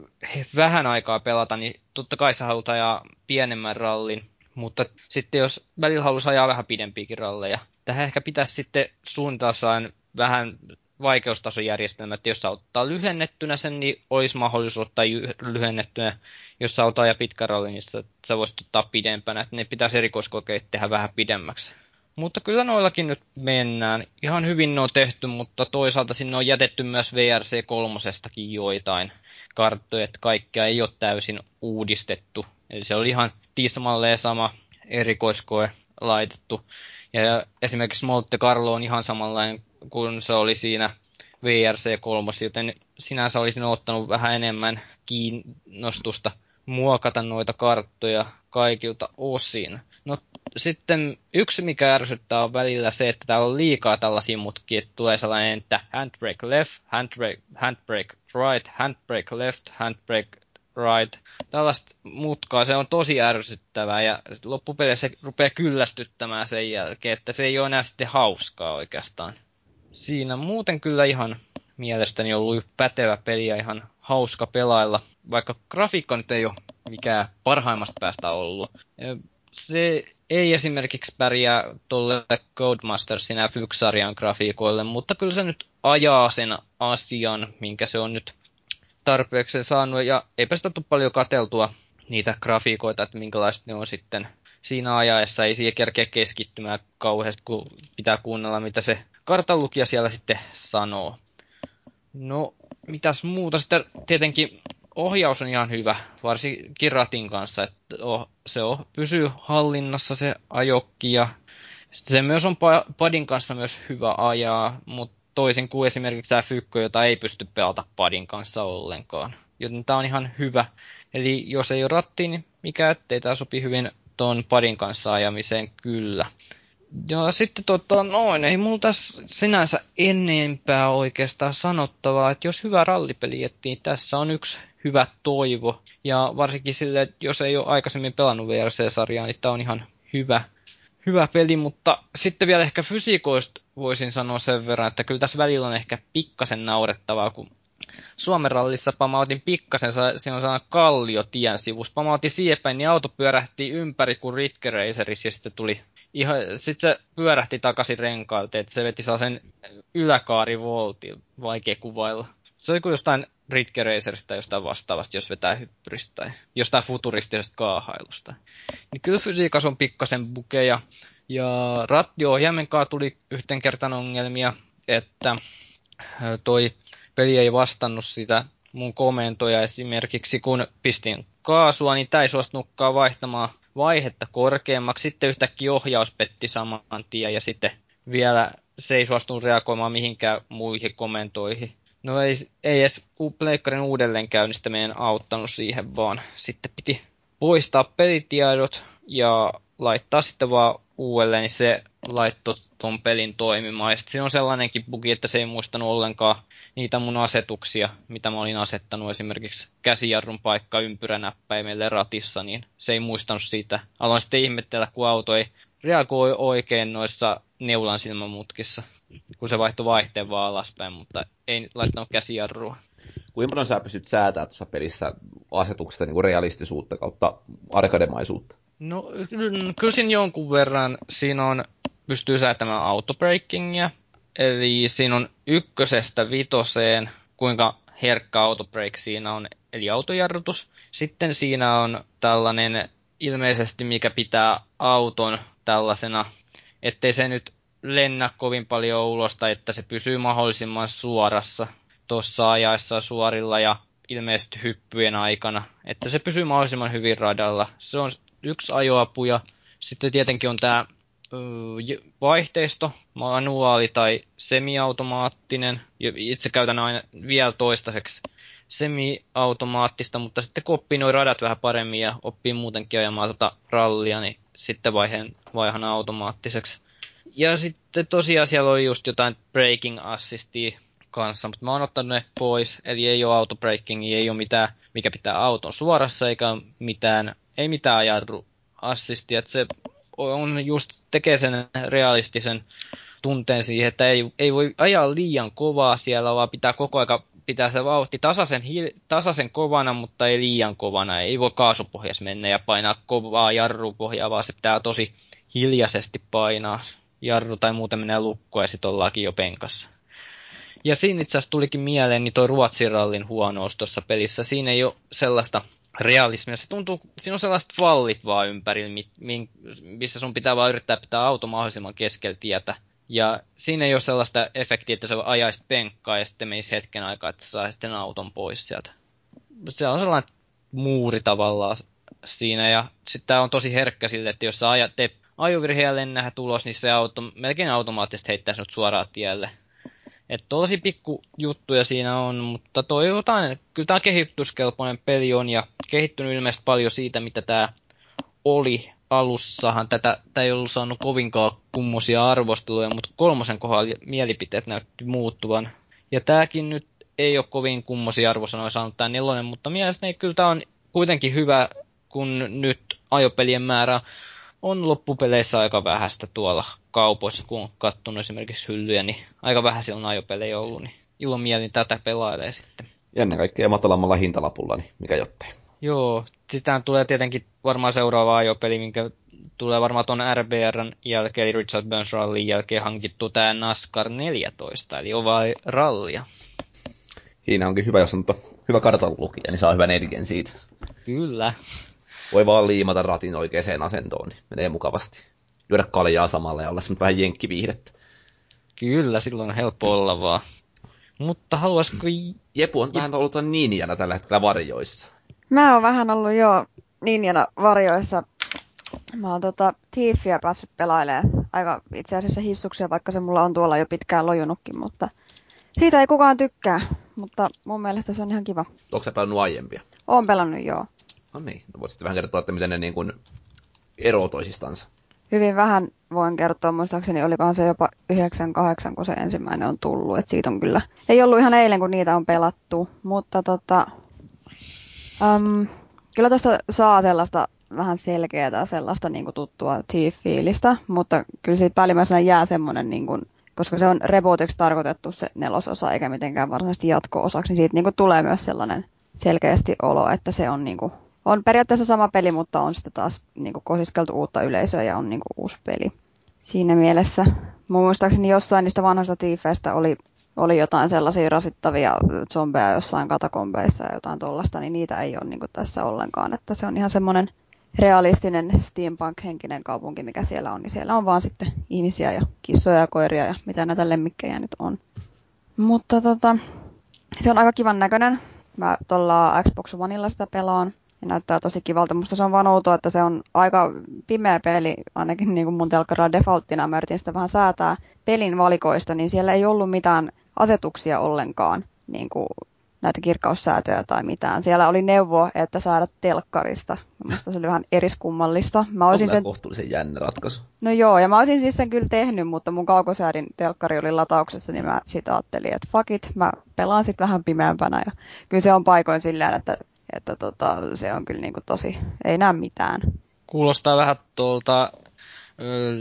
vähän aikaa pelata, niin totta kai sä haluat ajaa pienemmän rallin, mutta sitten jos välillä haluaisi ajaa vähän pidempiäkin ralleja, tähän ehkä pitäisi sitten suunnitelmassa vähän vaikeustasojärjestelmä, että jos sä ottaa lyhennettynä sen, niin olisi mahdollisuus ottaa lyhennettynä. Jos sä ottaa ja pitkä ralli, niin sä, sä voisit ottaa pidempänä. Että ne pitäisi erikoiskokeet tehdä vähän pidemmäksi. Mutta kyllä noillakin nyt mennään. Ihan hyvin ne on tehty, mutta toisaalta sinne on jätetty myös VRC 3 joitain karttoja, että kaikkea ei ole täysin uudistettu. Eli se oli ihan tismalleen sama erikoiskoe laitettu. Ja esimerkiksi Monte Carlo on ihan samanlainen kuin se oli siinä VRC 3, joten sinänsä olisin ottanut vähän enemmän kiinnostusta muokata noita karttoja kaikilta osin. No sitten yksi, mikä ärsyttää on välillä se, että täällä on liikaa tällaisia mutkia, että tulee sellainen, että handbrake left, handbrake, handbrake right, handbrake left, handbrake right. Tällaista mutkaa, se on tosi ärsyttävää ja loppupeleissä se rupeaa kyllästyttämään sen jälkeen, että se ei ole enää sitten hauskaa oikeastaan. Siinä muuten kyllä ihan mielestäni ollut pätevä peli ja ihan hauska pelailla, vaikka grafiikka nyt ei ole mikään parhaimmasta päästä ollut se ei esimerkiksi pärjää tuolle Codemastersin F1-sarjan grafiikoille, mutta kyllä se nyt ajaa sen asian, minkä se on nyt tarpeeksi saanut. Ja eipä sitä tule paljon kateltua niitä grafiikoita, että minkälaiset ne on sitten siinä ajaessa ei siihen kerkeä keskittymään kauheasti, kun pitää kuunnella, mitä se kartanlukija siellä sitten sanoo. No, mitäs muuta sitten tietenkin ohjaus on ihan hyvä, varsinkin ratin kanssa, että se on, pysyy hallinnassa se ajokki ja se myös on padin kanssa myös hyvä ajaa, mutta toisin kuin esimerkiksi tämä Fykko, jota ei pysty pelata padin kanssa ollenkaan. Joten tämä on ihan hyvä. Eli jos ei ole ratti, niin mikä ettei tämä sopi hyvin tuon padin kanssa ajamiseen kyllä. Ja sitten tota, noin, ei mulla tässä sinänsä enempää oikeastaan sanottavaa, että jos hyvä rallipeli etsii, tässä on yksi hyvä toivo. Ja varsinkin sille, että jos ei ole aikaisemmin pelannut VRC-sarjaa, niin tämä on ihan hyvä, hyvä peli, mutta sitten vielä ehkä fysiikoista voisin sanoa sen verran, että kyllä tässä välillä on ehkä pikkasen naurettavaa, kun Suomen rallissa pamautin pikkasen, se on sellainen kallio tien sivus. Pamautin siepäin, niin auto pyörähti ympäri kuin Ritke Racerissa ja sitten tuli ihan, sitten pyörähti takaisin renkaalta, että se veti sen yläkaarivolti, vaikea kuvailla. Se oli kuin jostain Ritke Racerista tai jostain vastaavasta, jos vetää hyppyristä tai jostain futuristisesta kaahailusta. Niin kyllä fysiikas on pikkasen bukeja. Ja rattiohjaimen kanssa tuli yhten kertan ongelmia, että toi peli ei vastannut sitä mun komentoja esimerkiksi, kun pistin kaasua, niin tämä ei suostunutkaan vaihtamaan vaihetta korkeammaksi. Sitten yhtäkkiä ohjaus petti saman tien ja sitten vielä se ei suostunut reagoimaan mihinkään muihin komentoihin. No ei, ei edes pleikkarin uudelleenkäynnistäminen auttanut siihen, vaan sitten piti poistaa pelitiedot ja laittaa sitten vaan uudelleen, niin se laittoi ton pelin toimimaan. Ja sitten siinä on sellainenkin bugi, että se ei muistanut ollenkaan niitä mun asetuksia, mitä mä olin asettanut esimerkiksi käsijarrun paikka ympyränäppäimelle ratissa, niin se ei muistanut siitä. Aloin sitten ihmetellä, kun auto ei reagoi oikein noissa neulan silmämutkissa, kun se vaihtoi vaihteen vaan alaspäin, mutta ei laittanut käsijarrua. Kuinka paljon sä pystyt säätämään tuossa pelissä asetuksesta niin kuin realistisuutta kautta arkademaisuutta? No kyllä siinä jonkun verran. Siinä on, pystyy säätämään autobreakingia, Eli siinä on ykkösestä vitoseen, kuinka herkkä autobreak siinä on, eli autojarrutus. Sitten siinä on tällainen ilmeisesti, mikä pitää auton tällaisena, ettei se nyt lennä kovin paljon ulos tai että se pysyy mahdollisimman suorassa tuossa ajaessa suorilla ja ilmeisesti hyppyjen aikana, että se pysyy mahdollisimman hyvin radalla. Se on yksi ajoapu ja sitten tietenkin on tämä vaihteisto, manuaali tai semiautomaattinen. Itse käytän aina vielä toistaiseksi semiautomaattista, mutta sitten kun oppii noin radat vähän paremmin ja oppii muutenkin ajamaan tota rallia, niin sitten vaihan, vaihan automaattiseksi. Ja sitten tosiaan siellä oli just jotain braking assistia kanssa, mutta mä oon ottanut ne pois, eli ei ole autobreakingia, ei ole mitään, mikä pitää auton suorassa, eikä mitään, ei mitään ajarru assistia, että se on just tekee sen realistisen tunteen siihen, että ei, ei voi ajaa liian kovaa siellä, vaan pitää koko aika pitää se vauhti tasaisen, tasaisen kovana, mutta ei liian kovana. Ei voi kaasupohjas mennä ja painaa kovaa jarrupohjaa, vaan se pitää tosi hiljaisesti painaa jarru tai muuten menee lukkoon ja sitten ollaankin jo penkassa. Ja siinä itse asiassa tulikin mieleen niin tuo Ruotsin rallin huonous tuossa pelissä. Siinä ei ole sellaista realismia. Se tuntuu, siinä on sellaiset vallit vaan ympärillä, missä sun pitää vaan yrittää pitää auto mahdollisimman keskellä tietä. Ja siinä ei ole sellaista efektiä, että se ajaisi penkkaa ja sitten menisi hetken aikaa, että saa sitten auton pois sieltä. Se on sellainen muuri tavallaan siinä ja sitten tämä on tosi herkkä sille, että jos sä ajat, teet ajovirhe lennähä tulos, niin se auto melkein automaattisesti heittää sinut suoraan tielle. Että tosi pikku juttuja siinä on, mutta toivotaan, kyllä tämä kehityskelpoinen peli on ja kehittynyt ilmeisesti paljon siitä, mitä tämä oli alussahan. Tätä, tämä ei ollut saanut kovinkaan kummosia arvosteluja, mutta kolmosen kohdalla mielipiteet näytti muuttuvan. Ja tämäkin nyt ei ole kovin kummosia arvosanoja saanut tämä nelonen, mutta mielestäni kyllä tämä on kuitenkin hyvä, kun nyt ajopelien määrä on loppupeleissä aika vähäistä tuolla kaupoissa, kun on kattonut esimerkiksi hyllyjä, niin aika vähän siellä on ajopelejä ollut, niin ilon mielin tätä pelailee sitten. Ja ennen kaikkea matalammalla hintalapulla, niin mikä jottei. Joo, sitä tulee tietenkin varmaan seuraava ajopeli, minkä tulee varmaan tuon RBRn jälkeen, eli Richard Burns Rallyn jälkeen hankittu tämä NASCAR 14, eli ovaali rallia. Siinä onkin hyvä, jos on to, hyvä kartan lukija, niin saa hyvän edgen siitä. Kyllä. Voi vaan liimata ratin oikeaan asentoon, niin menee mukavasti. Lyödä kaljaa samalla ja olla semmoinen vähän jenkkiviihdettä. Kyllä, silloin on helppo olla vaan. Mutta haluaisiko... Jepu on vähän ollut ninjana tällä hetkellä varjoissa. Mä oon vähän ollut jo ninjana varjoissa. Mä oon tota Thiefiä päässyt pelailemaan aika itse asiassa hissuksia, vaikka se mulla on tuolla jo pitkään lojunutkin, mutta siitä ei kukaan tykkää. Mutta mun mielestä se on ihan kiva. Onko sä pelannut aiempia? Oon pelannut, joo. No niin, no voit sitten vähän kertoa, että miten ne niin kuin eroaa toisistansa. Hyvin vähän voin kertoa, muistaakseni olikohan se jopa 98, kun se ensimmäinen on tullut. Et siitä on kyllä, ei ollut ihan eilen, kun niitä on pelattu, mutta tota, um, kyllä tuosta saa sellaista vähän selkeää, sellaista niin kuin tuttua Thief-fiilistä, mutta kyllä siitä päällimmäisenä jää semmoinen, niin kuin, koska se on rebootiksi tarkoitettu se nelososa, eikä mitenkään varsinaisesti jatko-osaksi, niin siitä niin kuin tulee myös sellainen selkeästi olo, että se on niin kuin on periaatteessa sama peli, mutta on sitten taas niin kuin, kosiskeltu uutta yleisöä ja on niin kuin, uusi peli. Siinä mielessä, muistaakseni jossain niistä vanhoista tiifeistä oli, oli jotain sellaisia rasittavia zombeja jossain katakombeissa ja jotain tuollaista, niin niitä ei ole niin kuin, tässä ollenkaan. Että se on ihan semmoinen realistinen steampunk-henkinen kaupunki, mikä siellä on, niin siellä on vaan sitten ihmisiä ja kissoja ja koiria ja mitä näitä lemmikkejä nyt on. Mutta tota, se on aika kivan näköinen. Mä tuolla Xbox Oneilla sitä pelaan ja näyttää tosi kivalta. Musta se on vaan outoa, että se on aika pimeä peli, ainakin niin kuin mun telkkarilla defaulttina. Mä yritin sitä vähän säätää pelin valikoista, niin siellä ei ollut mitään asetuksia ollenkaan, niin kuin näitä kirkkaussäätöjä tai mitään. Siellä oli neuvo, että saada telkkarista. Musta se oli vähän eriskummallista. Mä olisin sen... kohtuullisen jännä ratkaisu. No joo, ja mä olisin siis sen kyllä tehnyt, mutta mun kaukosäädin telkkari oli latauksessa, niin mä sitä ajattelin, että fuck it, mä pelaan sitten vähän pimeämpänä. Ja kyllä se on paikoin silleen, että että tota, se on kyllä niinku tosi, ei näe mitään. Kuulostaa vähän tuolta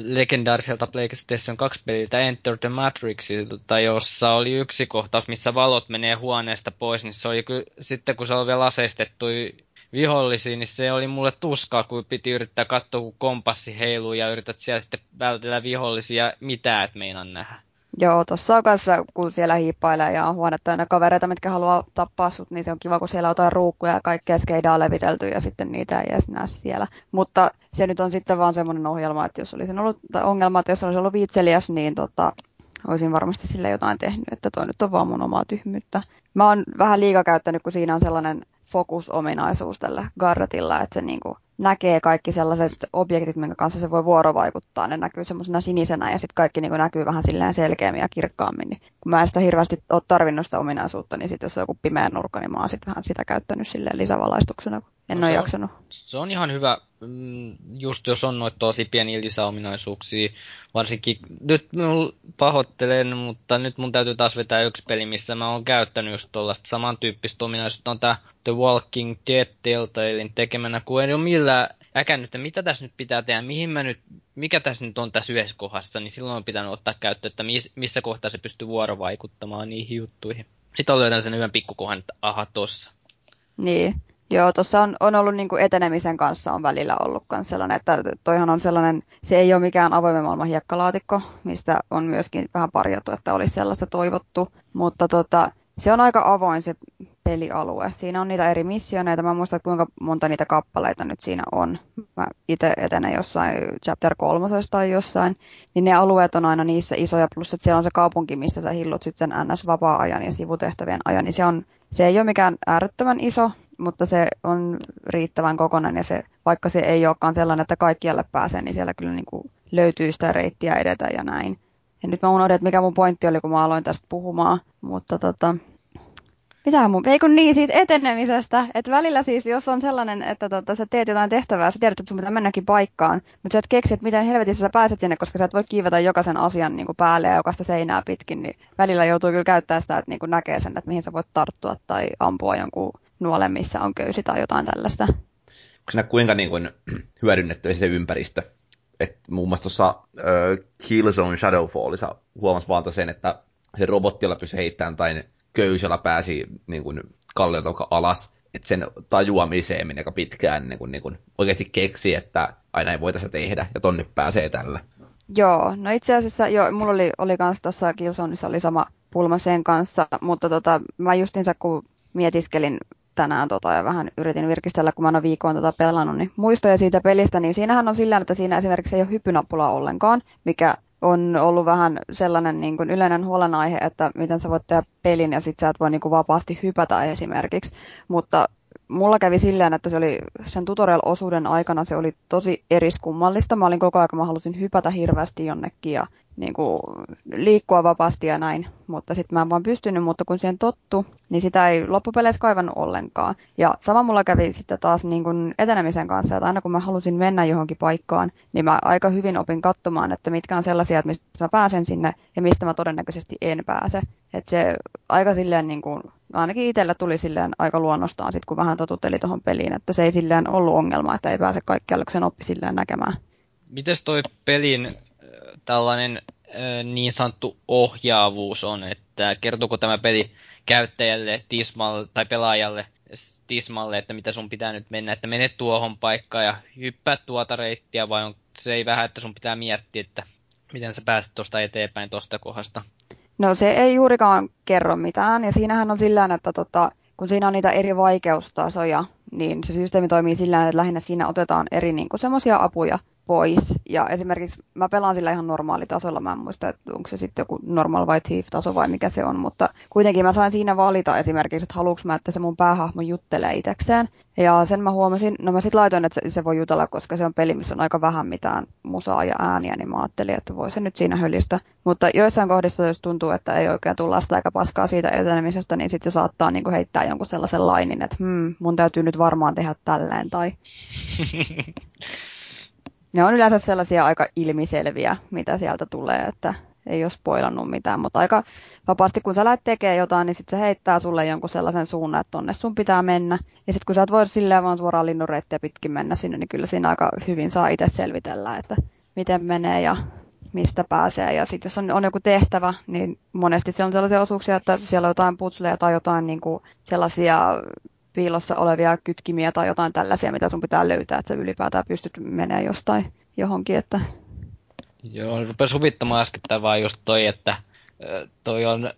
legendaariselta PlayStation 2 peliltä Enter the Matrixilta, jossa oli yksi kohtaus, missä valot menee huoneesta pois, niin se oli kyllä, sitten kun se oli vielä aseistettu vihollisiin, niin se oli mulle tuskaa, kun piti yrittää katsoa, kun kompassi heiluu ja yrität siellä sitten vältellä vihollisia, mitä et meinaa nähdä. Joo, tuossa on kanssa, kun siellä hiippailee ja on huone täynnä kavereita, mitkä haluaa tappaa sut, niin se on kiva, kun siellä on jotain ruukkuja ja kaikkea skeidaa levitelty ja sitten niitä ei edes näe siellä. Mutta se nyt on sitten vaan semmoinen ohjelma, että jos olisi ollut, ongelma, että jos olisi ollut viitseliäs, niin tota, olisin varmasti sille jotain tehnyt, että toi nyt on vaan mun omaa tyhmyyttä. Mä oon vähän liikaa käyttänyt, kun siinä on sellainen fokusominaisuus tällä Garretilla, että se niinku näkee kaikki sellaiset objektit, minkä kanssa se voi vuorovaikuttaa. Ne näkyy semmoisena sinisenä ja sitten kaikki niin näkyy vähän silleen selkeämmin ja kirkkaammin. Niin kun mä en sitä hirveästi ole tarvinnut sitä ominaisuutta, niin sitten jos on joku pimeä nurkka, niin mä oon sitten vähän sitä käyttänyt silleen lisävalaistuksena, kun en no ole jaksanut. Se on ihan hyvä, just jos on noita tosi pieniä lisäominaisuuksia, varsinkin, nyt pahoittelen, mutta nyt mun täytyy taas vetää yksi peli, missä mä oon käyttänyt just tuollaista samantyyppistä ominaisuutta, on tää The Walking Dead Telltalein tekemänä, kun ei ole millään äkännyt, että mitä tässä nyt pitää tehdä, mihin mä nyt, mikä tässä nyt on tässä yhdessä kohdassa, niin silloin on pitänyt ottaa käyttöön, että missä kohtaa se pystyy vuorovaikuttamaan niihin juttuihin. Sitten on löytänyt sen hyvän pikkukohan, että aha, tossa. Niin, Joo, tuossa on, on ollut niin kuin etenemisen kanssa on välillä ollut sellainen, että toihan on sellainen, se ei ole mikään avoimen maailman hiekkalaatikko, mistä on myöskin vähän parjattu, että olisi sellaista toivottu, mutta tota, se on aika avoin se pelialue. Siinä on niitä eri missioneita. Mä muistan, kuinka monta niitä kappaleita nyt siinä on. Mä itse etenen jossain chapter kolmosesta tai jossain. Niin ne alueet on aina niissä isoja, plus että siellä on se kaupunki, missä sä hillut sitten sen NS-vapaa-ajan ja sivutehtävien ajan. Niin se, on, se ei ole mikään äärettömän iso, mutta se on riittävän kokonainen ja se, vaikka se ei olekaan sellainen, että kaikkialle pääsee, niin siellä kyllä niin kuin löytyy sitä reittiä edetä ja näin. Ja nyt mä unohdin, että mikä mun pointti oli, kun mä aloin tästä puhumaan, mutta tota, mitä mun, ei kun niin, siitä etenemisestä, että välillä siis, jos on sellainen, että tota, sä teet jotain tehtävää, sä tiedät, että sun pitää mennäkin paikkaan, mutta sä et keksi, että miten helvetissä sä pääset sinne, koska sä et voi kiivetä jokaisen asian niin kuin päälle ja jokaista seinää pitkin, niin välillä joutuu kyllä käyttää sitä, että niin kuin näkee sen, että mihin sä voit tarttua tai ampua jonkun nuolen, missä on köysi tai jotain tällaista. Onko siinä kuinka niin kuin, [CLEARS THROAT] hyödynnettävissä se ympäristö? Et muun muassa tuossa uh, Killzone Shadowfallissa huomasi vaan sen, että se robottilla pysyi heittämään tai köysellä pääsi niin kuin, kalliolta alas, että sen tajuamiseen meni aika pitkään niin kuin, niin kuin, oikeasti keksi, että aina ei voitaisi tehdä, ja tonne pääsee tällä. Joo, no itse asiassa jo, mulla oli, oli kans tuossa Killzoneissa oli sama pulma sen kanssa, mutta tota, mä justiinsa kun mietiskelin tänään tota ja vähän yritin virkistellä, kun mä oon viikkoon tota pelannut, niin muistoja siitä pelistä, niin siinähän on sillä, että siinä esimerkiksi ei ole hypynappula ollenkaan, mikä on ollut vähän sellainen niin kuin yleinen huolenaihe, että miten sä voit tehdä pelin ja sit sä et voi niin kuin vapaasti hypätä esimerkiksi. Mutta mulla kävi silleen, että se oli sen tutorial-osuuden aikana se oli tosi eriskummallista. Mä olin koko ajan, mä halusin hypätä hirveästi jonnekin ja niin kuin, liikkua vapaasti ja näin, mutta sitten mä en vaan pystynyt, mutta kun siihen tottu, niin sitä ei loppupeleissä kaivannut ollenkaan. Ja sama mulla kävi sitten taas niin kuin etenemisen kanssa, että aina kun mä halusin mennä johonkin paikkaan, niin mä aika hyvin opin katsomaan, että mitkä on sellaisia, että mistä mä pääsen sinne ja mistä mä todennäköisesti en pääse. Että se aika silleen, niin kuin, ainakin itsellä tuli silleen aika luonnostaan, sit kun vähän totuteli tuohon peliin, että se ei silleen ollut ongelma, että ei pääse kaikkialle, kun sen oppi silleen näkemään. Mites toi pelin tällainen niin sanottu ohjaavuus on, että kertooko tämä peli käyttäjälle tismalle, tai pelaajalle tismalle, että mitä sun pitää nyt mennä, että mene tuohon paikkaan ja hyppää tuota reittiä, vai on se ei vähän, että sun pitää miettiä, että miten sä pääset tuosta eteenpäin tuosta kohdasta? No se ei juurikaan kerro mitään, ja siinähän on sillä että tota, kun siinä on niitä eri vaikeustasoja, niin se systeemi toimii sillä että lähinnä siinä otetaan eri niin semmoisia apuja, pois. Ja esimerkiksi mä pelaan sillä ihan normaalitasolla, mä en muista, että onko se sitten joku normal vai thief-taso vai mikä se on, mutta kuitenkin mä sain siinä valita esimerkiksi, että haluuks mä, että se mun päähahmo juttelee itsekseen. Ja sen mä huomasin, no mä sit laitoin, että se voi jutella, koska se on peli, missä on aika vähän mitään musaa ja ääniä, niin mä ajattelin, että voi se nyt siinä hölistä. Mutta joissain kohdissa, jos tuntuu, että ei oikein tulla sitä aika paskaa siitä etenemisestä, niin sitten se saattaa niin heittää jonkun sellaisen lainin, että hmm, mun täytyy nyt varmaan tehdä tälleen tai [LAUGHS] ne on yleensä sellaisia aika ilmiselviä, mitä sieltä tulee, että ei ole spoilannut mitään, mutta aika vapaasti kun sä lähdet tekemään jotain, niin sitten se heittää sulle jonkun sellaisen suunnan, että tonne sun pitää mennä. Ja sitten kun sä et voi silleen vaan suoraan linnunreittiä pitkin mennä sinne, niin kyllä siinä aika hyvin saa itse selvitellä, että miten menee ja mistä pääsee. Ja sitten jos on, on joku tehtävä, niin monesti siellä on sellaisia osuuksia, että siellä on jotain putsleja tai jotain niin kuin sellaisia piilossa olevia kytkimiä tai jotain tällaisia, mitä sun pitää löytää, että sä ylipäätään pystyt menemään jostain johonkin. Että... Joo, rupesi huvittamaan äsken vaan just toi, että toi on,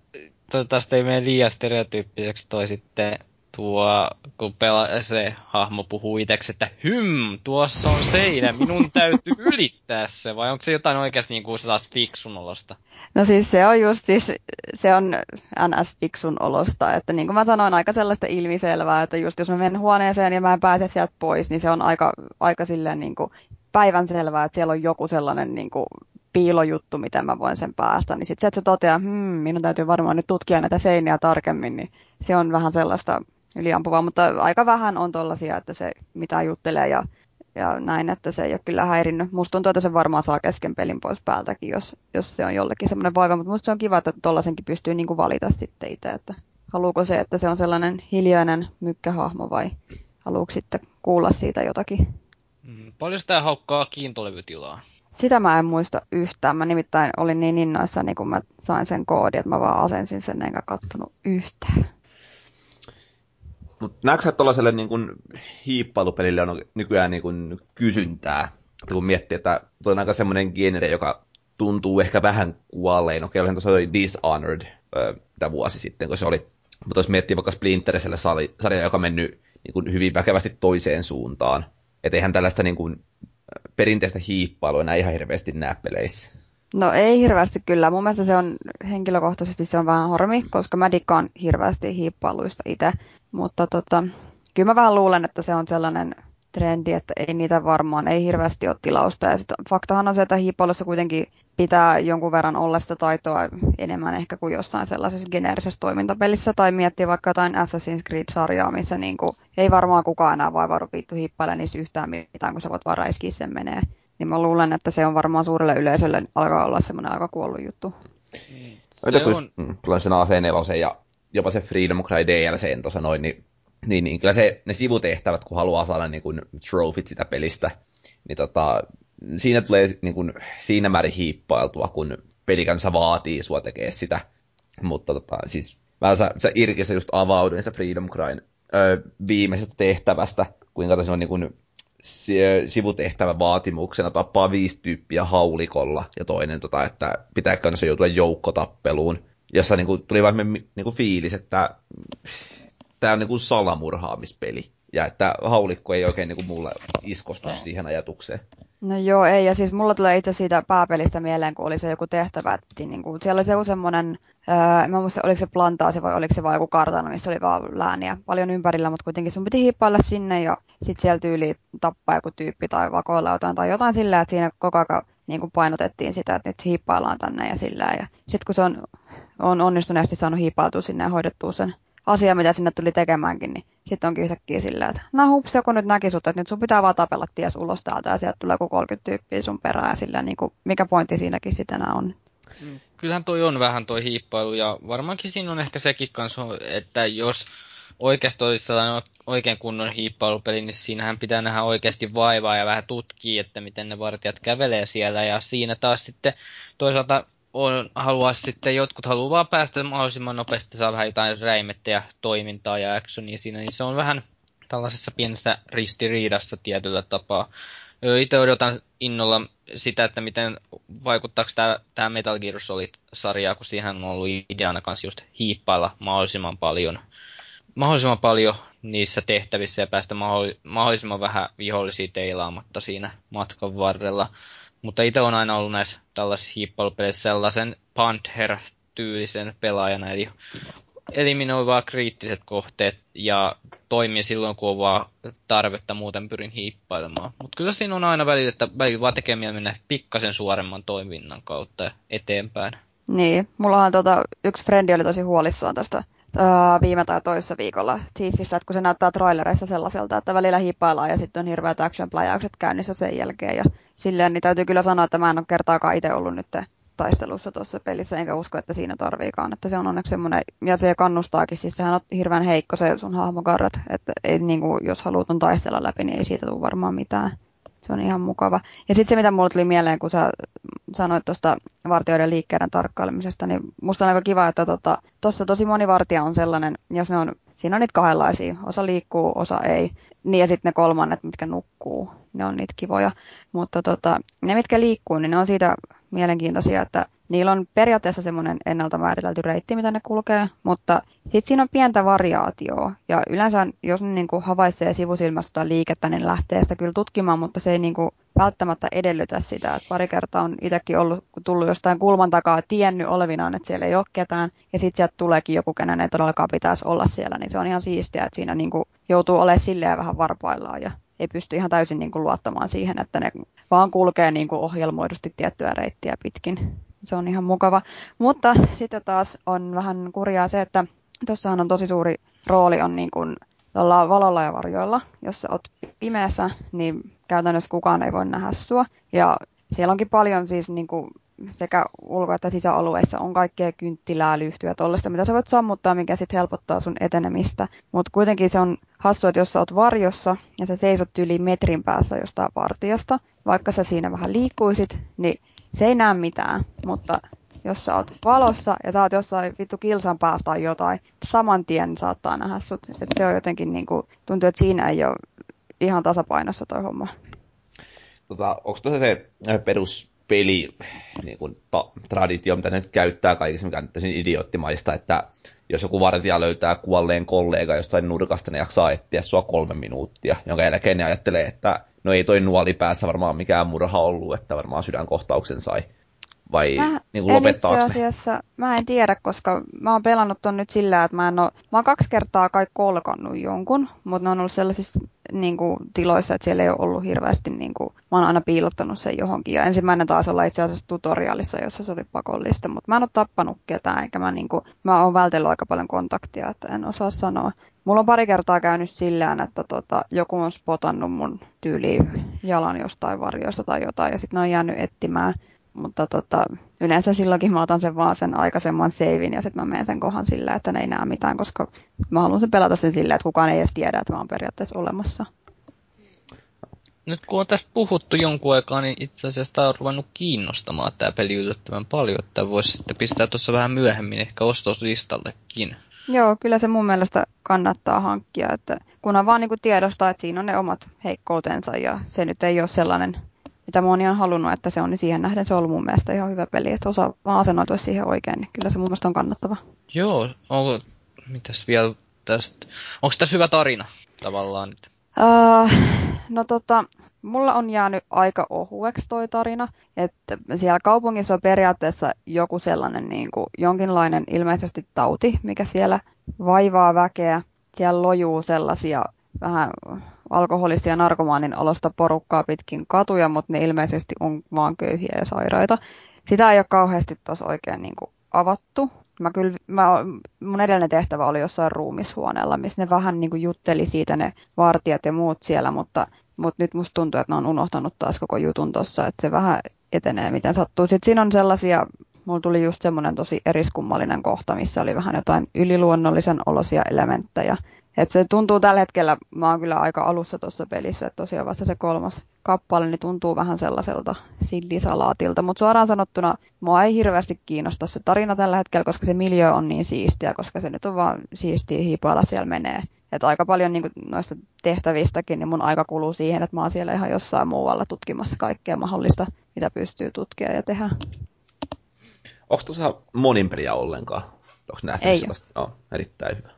toivottavasti ei mene liian stereotyyppiseksi toi sitten tuo, kun pela, se hahmo puhuu itseksi, että hym, tuossa on seinä, minun täytyy ylittää se, vai onko se jotain oikeasti niin kuin fiksun olosta? No siis se on just siis, se on NS-fiksun olosta, että niin kuin mä sanoin, aika sellaista ilmiselvää, että just jos mä menen huoneeseen ja mä en pääse sieltä pois, niin se on aika, aika silleen niin kuin päivänselvää, että siellä on joku sellainen niin kuin piilojuttu, miten mä voin sen päästä, niin sitten se, että se toteaa, hmm, minun täytyy varmaan nyt tutkia näitä seiniä tarkemmin, niin se on vähän sellaista yliampuvaa, mutta aika vähän on tollasia, että se mitä juttelee ja, ja näin, että se ei ole kyllä häirinnyt. Musta tuntuu, että se varmaan saa kesken pelin pois päältäkin, jos, jos se on jollekin semmoinen vaiva, mutta musta se on kiva, että tollasenkin pystyy niin kuin valita sitten itse, että haluuko se, että se on sellainen hiljainen mykkähahmo vai haluuko sitten kuulla siitä jotakin. Mm, paljon sitä haukkaa kiintolevytilaa? Sitä mä en muista yhtään. Mä nimittäin olin niin innoissani, kun mä sain sen koodin, että mä vaan asensin sen enkä kattonut yhtään. Mutta näetkö että tuollaiselle niin kuin, hiippailupelille on nykyään niin kuin, kysyntää? Kun miettii, että tuo on aika semmoinen genre, joka tuntuu ehkä vähän kuolleen. Okei, olihan tuossa oli Dishonored tämä vuosi sitten, kun se oli. Mutta jos miettii vaikka Splinteriselle sarja, joka on mennyt niin kuin, hyvin väkevästi toiseen suuntaan. Että eihän tällaista niin kuin, perinteistä hiippailua enää ihan hirveästi näe peleissä. No ei hirveästi kyllä. Mun mielestä se on henkilökohtaisesti se on vähän harmi, koska mä dikkaan hirveästi hiippailuista itse. Mutta tota, kyllä mä vähän luulen, että se on sellainen trendi, että ei niitä varmaan, ei hirveästi ole tilausta. Ja sitten faktahan on se, että hiippailussa kuitenkin pitää jonkun verran olla sitä taitoa enemmän ehkä kuin jossain sellaisessa geneerisessä toimintapelissä, tai miettiä vaikka jotain Assassin's Creed-sarjaa, missä niin kuin, ei varmaan kukaan enää vaivaudu vittu hiippailemaan niissä yhtään mitään, kun sä voit vaan räiskiä sen menee. Niin mä luulen, että se on varmaan suurelle yleisölle alkaa olla semmoinen aika kuollut juttu. Mm. Se on... Mm, tulee sen AC4 ja jopa se Freedom Cry DLC tuossa noin, niin, niin, niin kyllä se, ne sivutehtävät, kun haluaa saada niin kuin, trofit sitä pelistä, niin tota, siinä tulee niin kuin, siinä määrin hiippailtua, kun pelikansa vaatii sua tekee sitä. Mutta tota, siis mä sä, sä Irkissä just avauduin sitä Freedom Cryn öö, viimeisestä tehtävästä, kuinka se on niin kuin, sivutehtävän vaatimuksena tappaa viisi tyyppiä haulikolla ja toinen, tota, että pitääkö se joutua joukkotappeluun jossa niin kuin, tuli vain niin kuin fiilis, että tämä on niin kuin salamurhaamispeli. Ja että haulikko ei oikein niin kuin mulle iskostu siihen ajatukseen. No joo, ei. Ja siis mulla tulee itse siitä pääpelistä mieleen, kun oli se joku tehtävä, että niin kuin, siellä oli se joku semmoinen, öö, mä muista, oliko se plantaasi vai oliko se vaan joku kartano, missä oli vaan lääniä paljon ympärillä, mutta kuitenkin sun piti hiippailla sinne ja sitten siellä tyyli tappaa joku tyyppi tai vakoilla jotain tai jotain sillä, että siinä koko ajan niin kuin painotettiin sitä, että nyt hiippaillaan tänne ja sillä. Ja sitten kun se on, on onnistuneesti saanut hiippailtua sinne ja hoidettua sen asia, mitä sinne tuli tekemäänkin, niin sitten onkin yhtäkkiä silleen, että no hups, joku nyt näki sut, että nyt sun pitää vaan tapella ties ulos täältä ja sieltä tulee joku 30 tyyppiä sun perään ja sillä niin kuin, mikä pointti siinäkin sitten on. Mm, kyllähän toi on vähän toi hiippailu ja varmaankin siinä on ehkä sekin kanssa, että jos oikeasti olisi sellainen oikein kunnon hiippailupeli, niin siinähän pitää nähdä oikeasti vaivaa ja vähän tutkia, että miten ne vartijat kävelee siellä. Ja siinä taas sitten toisaalta on, haluaa sitten, jotkut haluaa vaan päästä mahdollisimman nopeasti, saa vähän jotain räimettä ja toimintaa ja actionia siinä, niin se on vähän tällaisessa pienessä ristiriidassa tietyllä tapaa. Itse odotan innolla sitä, että miten vaikuttaako tämä, tämä Metal Gear Solid-sarja, kun siihen on ollut ideana kanssa just hiippailla mahdollisimman paljon, mahdollisimman paljon niissä tehtävissä ja päästä mahdollisimman vähän vihollisia teilaamatta siinä matkan varrella. Mutta itse on aina ollut näissä tällaisissa hiippailupeleissä sellaisen Panther-tyylisen pelaajana, eli eliminoi vaan kriittiset kohteet ja toimii silloin, kun on vaan tarvetta, muuten pyrin hiippailemaan. Mutta kyllä siinä on aina välillä, että välillä vaan tekee mennä pikkasen suoremman toiminnan kautta eteenpäin. Niin, mullahan tota, yksi frendi oli tosi huolissaan tästä viime tai toisessa viikolla Thiefistä, että kun se näyttää trailereissa sellaiselta, että välillä hiippaillaan ja sitten on hirveät action playaukset käynnissä sen jälkeen. Ja silleen, niin täytyy kyllä sanoa, että mä en ole kertaakaan itse ollut nyt taistelussa tuossa pelissä, enkä usko, että siinä tarviikaan. Että se on onneksi semmoinen, ja se kannustaakin, siis sehän on hirveän heikko se sun hahmokarrat, että ei, niin kuin, jos haluat on taistella läpi, niin ei siitä tule varmaan mitään. Se on ihan mukava. Ja sitten se, mitä mulle tuli mieleen, kun sä sanoit tuosta vartijoiden liikkeiden tarkkailemisesta, niin musta on aika kiva, että tuossa tota, tosi moni vartija on sellainen, jos ne on, siinä on niitä kahdenlaisia, osa liikkuu, osa ei. Niin ja sitten ne kolmannet, mitkä nukkuu, ne on niitä kivoja. Mutta tota, ne, mitkä liikkuu, niin ne on siitä mielenkiintoisia, että niillä on periaatteessa semmoinen ennalta määritelty reitti, mitä ne kulkee, mutta sitten siinä on pientä variaatioa. Ja yleensä, jos ne niin kuin havaitsee sivusilmästä liikettä, niin lähtee sitä kyllä tutkimaan, mutta se ei niin kuin välttämättä edellytä sitä. Että pari kertaa on itsekin ollut, kun tullut jostain kulman takaa, tiennyt olevinaan, että siellä ei ole ketään, ja sitten sieltä tuleekin joku, kenen ei todellakaan pitäisi olla siellä, niin se on ihan siistiä, että siinä niin kuin joutuu olemaan silleen vähän varpaillaan ja ei pysty ihan täysin niin kuin luottamaan siihen, että ne vaan kulkee niin kuin ohjelmoidusti tiettyä reittiä pitkin. Se on ihan mukava. Mutta sitten taas on vähän kurjaa se, että tuossahan on tosi suuri rooli on niin kuin valolla ja varjoilla. Jos sä oot pimeässä, niin käytännössä kukaan ei voi nähdä sua. Ja siellä onkin paljon siis niin kuin sekä ulko- että sisäalueissa on kaikkea kynttilää, lyhtyä, tollaista, mitä sä voit sammuttaa, mikä sitten helpottaa sun etenemistä. Mutta kuitenkin se on hassu, että jos sä oot varjossa ja sä seisot yli metrin päässä jostain vartijasta, vaikka sä siinä vähän liikkuisit, niin se ei näe mitään, mutta jos sä oot valossa ja sä oot jossain vittu kilsan päästä tai jotain, saman tien saattaa nähdä sut. Et se on jotenkin niinku, tuntuu, että siinä ei ole ihan tasapainossa toi homma. Tota, onko se perus peli niin kuin, ta, traditio, mitä ne nyt käyttää kaikissa, mikä on idioottimaista, että jos joku vartija löytää kuolleen kollega jostain nurkasta, ne jaksaa etsiä sua kolme minuuttia, jonka jälkeen ne ajattelee, että no ei toi nuoli päässä varmaan mikään murha ollut, että varmaan sydänkohtauksen sai vai mä niin kuin lopettaako itse asiassa, mä en tiedä, koska mä oon pelannut ton nyt sillä, että mä en oo, mä oon kaksi kertaa kai kolkannut jonkun, mutta ne on ollut sellaisissa niin kuin, tiloissa, että siellä ei ole ollut hirveästi, niin kuin, mä oon aina piilottanut sen johonkin. Ja ensimmäinen taas olla itse asiassa tutorialissa, jossa se oli pakollista, mutta mä en ole tappanut ketään, eikä mä, niin kuin, mä oon vältellyt aika paljon kontaktia, että en osaa sanoa. Mulla on pari kertaa käynyt sillään, että tota, joku on spotannut mun tyyliin jalan jostain varjoista tai jotain, ja sitten ne on jäänyt etsimään mutta tota, yleensä silloinkin mä otan sen vaan sen aikaisemman seivin ja sitten mä menen sen kohan sillä, että ne ei näe mitään, koska mä haluan sen pelata sen sillä, että kukaan ei edes tiedä, että mä oon periaatteessa olemassa. Nyt kun on tästä puhuttu jonkun aikaa, niin itse asiassa tämä on ruvennut kiinnostamaan tämä peli yllättävän paljon, että voisi sitten pistää tuossa vähän myöhemmin ehkä ostoslistallekin. Joo, kyllä se mun mielestä kannattaa hankkia, että kunhan vaan niin tiedostaa, että siinä on ne omat heikkoutensa ja se nyt ei ole sellainen mitä moni on halunnut, että se on, niin siihen nähden se on ollut mun mielestä ihan hyvä peli, että osaa vaan asennoitua siihen oikein, niin kyllä se mun mielestä on kannattava. Joo, onko, mitäs vielä tästä? Onko tässä hyvä tarina tavallaan? Uh, no tota, mulla on jäänyt aika ohueksi toi tarina, että siellä kaupungissa on periaatteessa joku sellainen niin kuin, jonkinlainen ilmeisesti tauti, mikä siellä vaivaa väkeä. Siellä lojuu sellaisia vähän alkoholisia narkomaanin olosta porukkaa pitkin katuja, mutta ne ilmeisesti on vaan köyhiä ja sairaita. Sitä ei ole kauheasti tuossa oikein niin kuin avattu. Mä kyllä, mä, mun edellinen tehtävä oli jossain ruumishuoneella, missä ne vähän niin kuin jutteli siitä ne vartijat ja muut siellä, mutta, mutta nyt musta tuntuu, että ne on unohtanut taas koko jutun tuossa, että se vähän etenee miten sattuu. Sitten siinä on sellaisia, mulla tuli just semmoinen tosi eriskummallinen kohta, missä oli vähän jotain yliluonnollisen olosia elementtejä. Et se tuntuu tällä hetkellä, mä oon kyllä aika alussa tuossa pelissä, että tosiaan vasta se kolmas kappale niin tuntuu vähän sellaiselta sillisalaatilta, mutta suoraan sanottuna mua ei hirveästi kiinnosta se tarina tällä hetkellä, koska se miljö on niin siistiä, koska se nyt on vaan siistiä hiipailla siellä menee. Että aika paljon niin noista tehtävistäkin, niin mun aika kuluu siihen, että mä oon siellä ihan jossain muualla tutkimassa kaikkea mahdollista, mitä pystyy tutkia ja tehdä. Onko tuossa monin peliä ollenkaan? Onko nähty Ei sellaista? Oh, erittäin hyvä.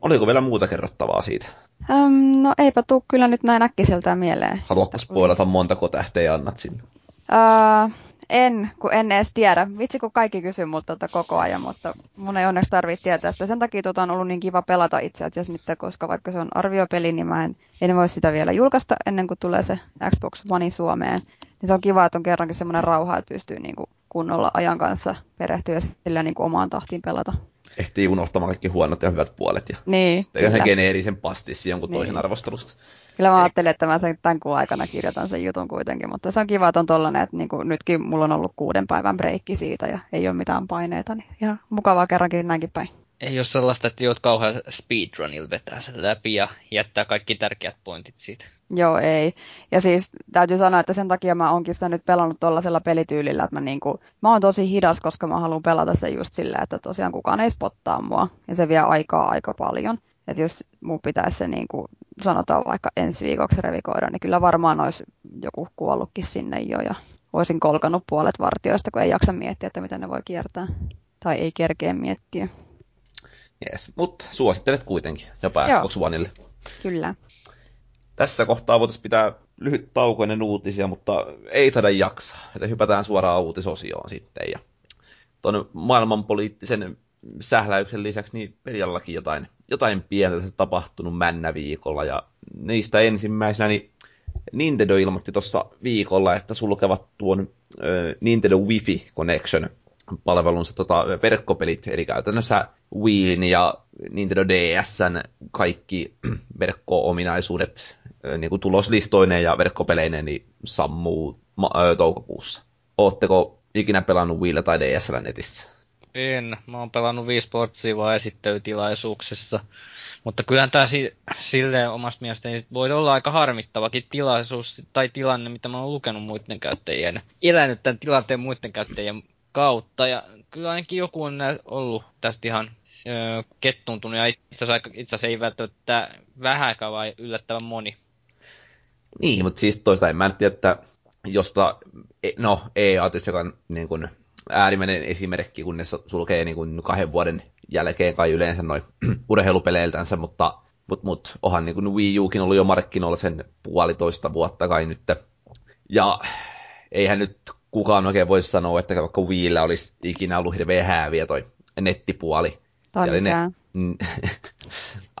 Oliko vielä muuta kerrottavaa siitä? Öm, no eipä tuu kyllä nyt näin äkkiseltään mieleen. Haluatko spoilata montako tähteä annat sinne? Öö, en, kun en edes tiedä. Vitsi, kun kaikki kysyy multa tota koko ajan, mutta mun ei onneksi tarvitse tietää sitä. Sen takia tota on ollut niin kiva pelata itse asiassa nyt, koska vaikka se on arviopeli, niin mä en, en voi sitä vielä julkaista ennen kuin tulee se Xbox One Suomeen. Niin se on kiva, että on kerrankin semmoinen rauha, että pystyy niin kuin kunnolla ajan kanssa perehtyä ja sillä niin kuin omaan tahtiin pelata ehtii unohtamaan kaikki huonot ja hyvät puolet ja niin, tehdään geneerisen pastissi jonkun niin. toisen arvostelusta. Kyllä mä ajattelin, että mä sen tämän kuun aikana kirjoitan sen jutun kuitenkin, mutta se on kiva, että on tollainen, että niin kuin nytkin mulla on ollut kuuden päivän breikki siitä ja ei ole mitään paineita, niin ihan mukavaa kerrankin näinkin päin. Ei ole sellaista, että jout kauhean speedrunilla vetää sen läpi ja jättää kaikki tärkeät pointit siitä. Joo, ei. Ja siis täytyy sanoa, että sen takia mä oonkin sitä nyt pelannut tuollaisella pelityylillä, että mä, niinku, mä oon tosi hidas, koska mä haluan pelata sen just silleen, että tosiaan kukaan ei spottaa mua. Ja se vie aikaa aika paljon. Että jos mun pitäisi se niin kuin sanotaan vaikka ensi viikoksi revikoida, niin kyllä varmaan olisi joku kuollutkin sinne jo ja olisin kolkanut puolet vartioista, kun ei jaksa miettiä, että miten ne voi kiertää. Tai ei kerkeä miettiä. Yes, mutta suosittelet kuitenkin jopa Xbox Oneille. Kyllä. Tässä kohtaa voitaisiin pitää lyhyt tauko ennen uutisia, mutta ei taida jaksaa. Joten hypätään suoraan uutisosioon sitten. Ja tuon maailmanpoliittisen sähläyksen lisäksi niin peliallakin jotain, jotain pientä tapahtunut männä viikolla. Ja niistä ensimmäisenä niin Nintendo ilmoitti tuossa viikolla, että sulkevat tuon äh, Nintendo Wi-Fi Connection palvelunsa tota, verkkopelit, eli käytännössä Wiiin ja Nintendo DSn kaikki [CLEARS THROAT] verkko-ominaisuudet niin kuin tuloslistoineen ja verkkopeleineen niin sammuu ma- toukokuussa. Ootteko ikinä pelannut Wiillä tai DSL netissä? En. Mä oon pelannut Wii vaan esittelytilaisuuksissa. Mutta kyllähän tämä si- silleen omasta mielestäni voi olla aika harmittavakin tilaisuus tai tilanne, mitä mä oon lukenut muiden käyttäjien. Elänyt tämän tilanteen muiden käyttäjien kautta. Ja kyllä ainakin joku on ollut tästä ihan öö, kettuntunut ja itse asiassa, ei välttämättä vähäkään vai yllättävän moni. Niin, mutta siis toista en mä tiedä, että josta, e, no EA tietysti, joka on niin kuin, äärimmäinen esimerkki, kun ne sulkee niin kuin kahden vuoden jälkeen kai yleensä noin [CLEARS THROAT] urheilupeleiltänsä, mutta mut, mut, onhan niin kuin Wii Ukin ollut jo markkinoilla sen puolitoista vuotta kai nyt. Ja eihän nyt kukaan oikein voi sanoa, että vaikka Wiillä olisi ikinä ollut hirveän hääviä toi nettipuoli. Ne,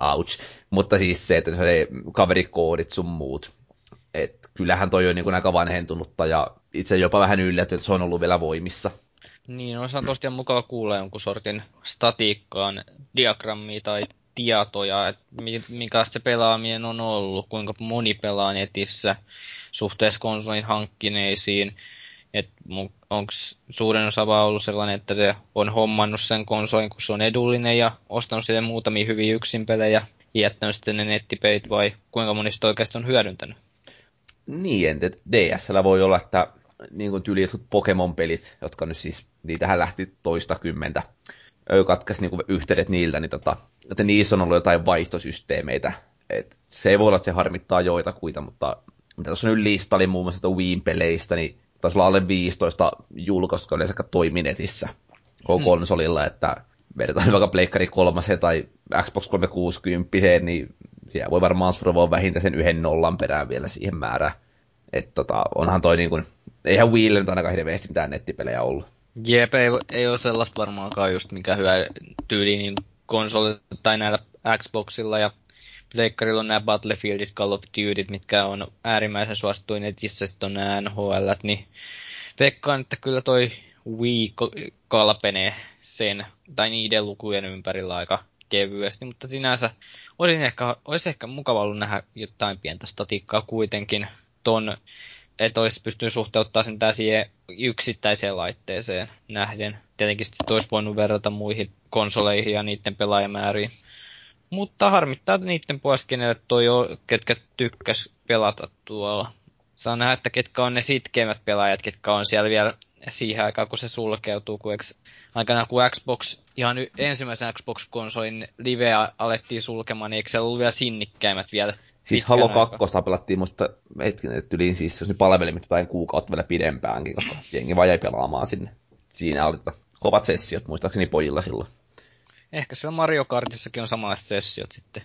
[LAUGHS] ouch. Mutta siis se, että se kaverikoodit sun muut. Et kyllähän toi on niin kuin aika vanhentunutta ja itse jopa vähän yllätty, että se on ollut vielä voimissa. Niin, no se on tosiaan mukava kuulla jonkun sortin statiikkaan diagrammia tai tietoja, että minkälaista se pelaaminen on ollut, kuinka moni pelaa netissä suhteessa konsolin hankkineisiin onko suurin osa vaan ollut sellainen, että se on hommannut sen konsolin, kun se on edullinen ja ostanut sitten muutamia hyviä yksinpelejä ja jättänyt sitten ne nettipeit vai kuinka monista oikeasti on hyödyntänyt? Niin, että DSL voi olla, että niin kuin tyyli jotkut Pokemon-pelit, jotka nyt siis, niitähän lähti toista kymmentä, katkaisi niin yhteydet niiltä, niin tota, että niissä on ollut jotain vaihtosysteemeitä. Et se ei voi olla, että se harmittaa joita kuita, mutta mitä tuossa nyt lista oli muun muassa Wii-peleistä, niin taisi olla alle 15 julkaista, jotka yleensä toimi netissä koko hmm. konsolilla, että vertaan vaikka Pleikkari 3 tai Xbox 360, niin siellä voi varmaan survoa vähintään sen yhden nollan perään vielä siihen määrään. Että tota, onhan toi niin kuin, eihän Wiille nyt ainakaan hirveästi mitään nettipelejä ollut. Jep, ei, ei ole sellaista varmaankaan just mikä hyvä tyyli niin konsoli tai näillä Xboxilla ja Pleikkarilla on nämä Battlefieldit, Call of Dutyt, mitkä on äärimmäisen suosituin netissä, sitten on nämä NHL, niin veikkaan, että kyllä toi Wii kalpenee sen, tai niiden lukujen ympärillä aika kevyesti, mutta sinänsä olisi ehkä, olisi ehkä mukava ollut nähdä jotain pientä statiikkaa kuitenkin ton, että olisi pystynyt suhteuttaa sen siihen yksittäiseen laitteeseen nähden. Tietenkin sitten olisi voinut verrata muihin konsoleihin ja niiden pelaajamääriin. Mutta harmittaa niiden puolesta, että toi on, ketkä tykkäs pelata tuolla. Saa nähdä, että ketkä on ne sitkeimmät pelaajat, ketkä on siellä vielä siihen aikaan, kun se sulkeutuu, kun eks, aikana kun Xbox, ihan ensimmäisen Xbox-konsolin liveä alettiin sulkemaan, niin eikö se ollut vielä sinnikkäimmät vielä? Siis Halo 2 pelattiin musta yliin siis jos ne palvelimit jotain kuukautta vielä pidempäänkin, koska jengi vaan jäi pelaamaan sinne. Siinä oli kovat sessiot muistaakseni pojilla silloin. Ehkä siellä Mario Kartissakin on samanlaiset sessiot sitten.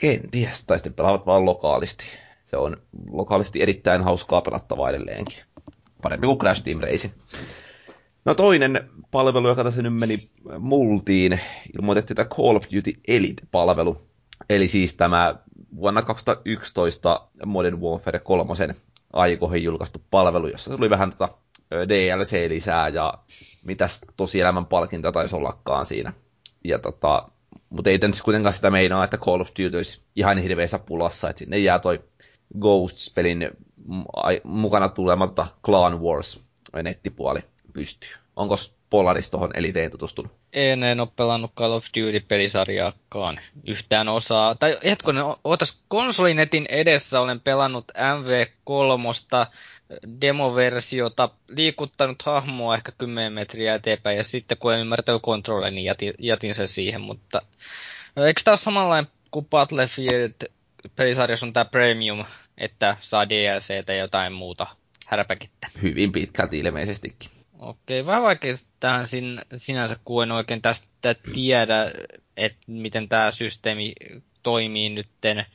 Kenties, tai sitten pelaavat vaan lokaalisti. Se on lokaalisti erittäin hauskaa pelattavaa edelleenkin. Parempi kuin Crash Team Racing. No toinen palvelu, joka tässä nyt meni multiin, ilmoitettiin tämä Call of Duty Elite-palvelu. Eli siis tämä vuonna 2011 Modern Warfare 3 aikoihin julkaistu palvelu, jossa tuli vähän tätä DLC-lisää ja mitäs tosielämän palkinta taisi ollakaan siinä ja tota, mutta ei nyt kuitenkaan sitä meinaa, että Call of Duty olisi ihan hirveässä pulassa, että sinne jää toi Ghosts-pelin mukana tulemalta Clan Wars nettipuoli pystyy. Onko Polaris tuohon eliteen tutustunut? En, en ole pelannut Call of Duty-pelisarjaakaan yhtään osaa. Tai hetkonen, ootas konsolinetin edessä olen pelannut MV3 demoversiota, liikuttanut hahmoa ehkä 10 metriä eteenpäin, ja sitten kun en ymmärtänyt kontrolle, niin jätin, jätin sen siihen, mutta no, eikö tämä ole samanlainen kuin Battlefield pelisarjassa on tämä Premium, että saa DLCtä ja jotain muuta härpäkettä? Hyvin pitkälti ilmeisestikin. Okei, vähän vaikea tähän sin, sinänsä, kun en oikein tästä tiedä, että miten tämä systeemi toimii nytten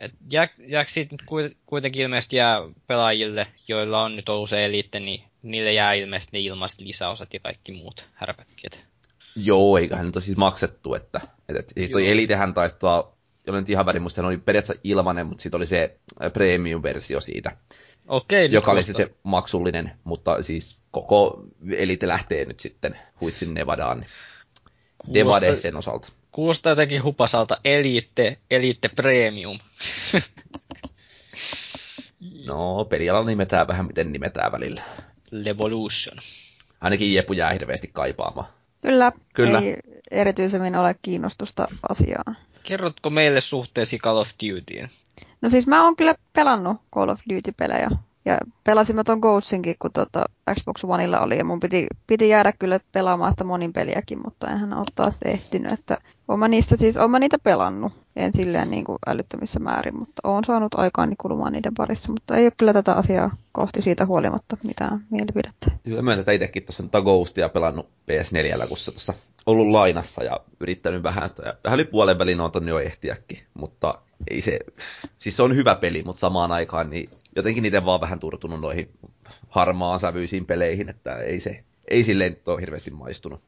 et jää, jääkö siitä nyt kuitenkin ilmeisesti jää pelaajille, joilla on nyt ollut se eliitte, niin niille jää ilmeisesti ne ilmaiset lisäosat ja kaikki muut härpäkkiet. Joo, eiköhän nyt ole siis maksettu, että, että, että siis toi elitehän taisi tuo, olen ihan väärin, musta oli periaatteessa ilmanen, mutta sitten oli se premium-versio siitä. Okei, joka oli se, se maksullinen, mutta siis koko elite lähtee nyt sitten huitsin Nevadaan. Nevada sen osalta. Kuulostaa jotenkin hupasalta Elite, Elite Premium. [LAUGHS] no, pelialalla nimetään vähän miten nimetään välillä. Revolution. Ainakin Jepu jää hirveästi kaipaamaan. Kyllä, Kyllä. ei erityisemmin ole kiinnostusta asiaan. Kerrotko meille suhteesi Call of Dutyin? No siis mä oon kyllä pelannut Call of Duty-pelejä ja pelasimme ton Ghostinkin, kun tota Xbox Oneilla oli, ja mun piti, piti jäädä kyllä pelaamaan sitä monin peliäkin, mutta enhän ole taas ehtinyt, että olen niistä siis, olen niitä pelannut, en silleen niin kuin älyttömissä määrin, mutta olen saanut aikaan kulumaan niiden parissa, mutta ei ole kyllä tätä asiaa kohti siitä huolimatta mitään mielipidettä. Kyllä myönnän, että itsekin tuossa nyt Ghostia pelannut PS4, kun se tuossa ollut lainassa ja yrittänyt vähän sitä, ja vähän yli puolen välin on jo ehtiäkin, mutta ei se, siis se on hyvä peli, mutta samaan aikaan niin jotenkin niiden vaan vähän turtunut noihin harmaan sävyisiin peleihin, että ei se, ei silleen ole hirveästi maistunut.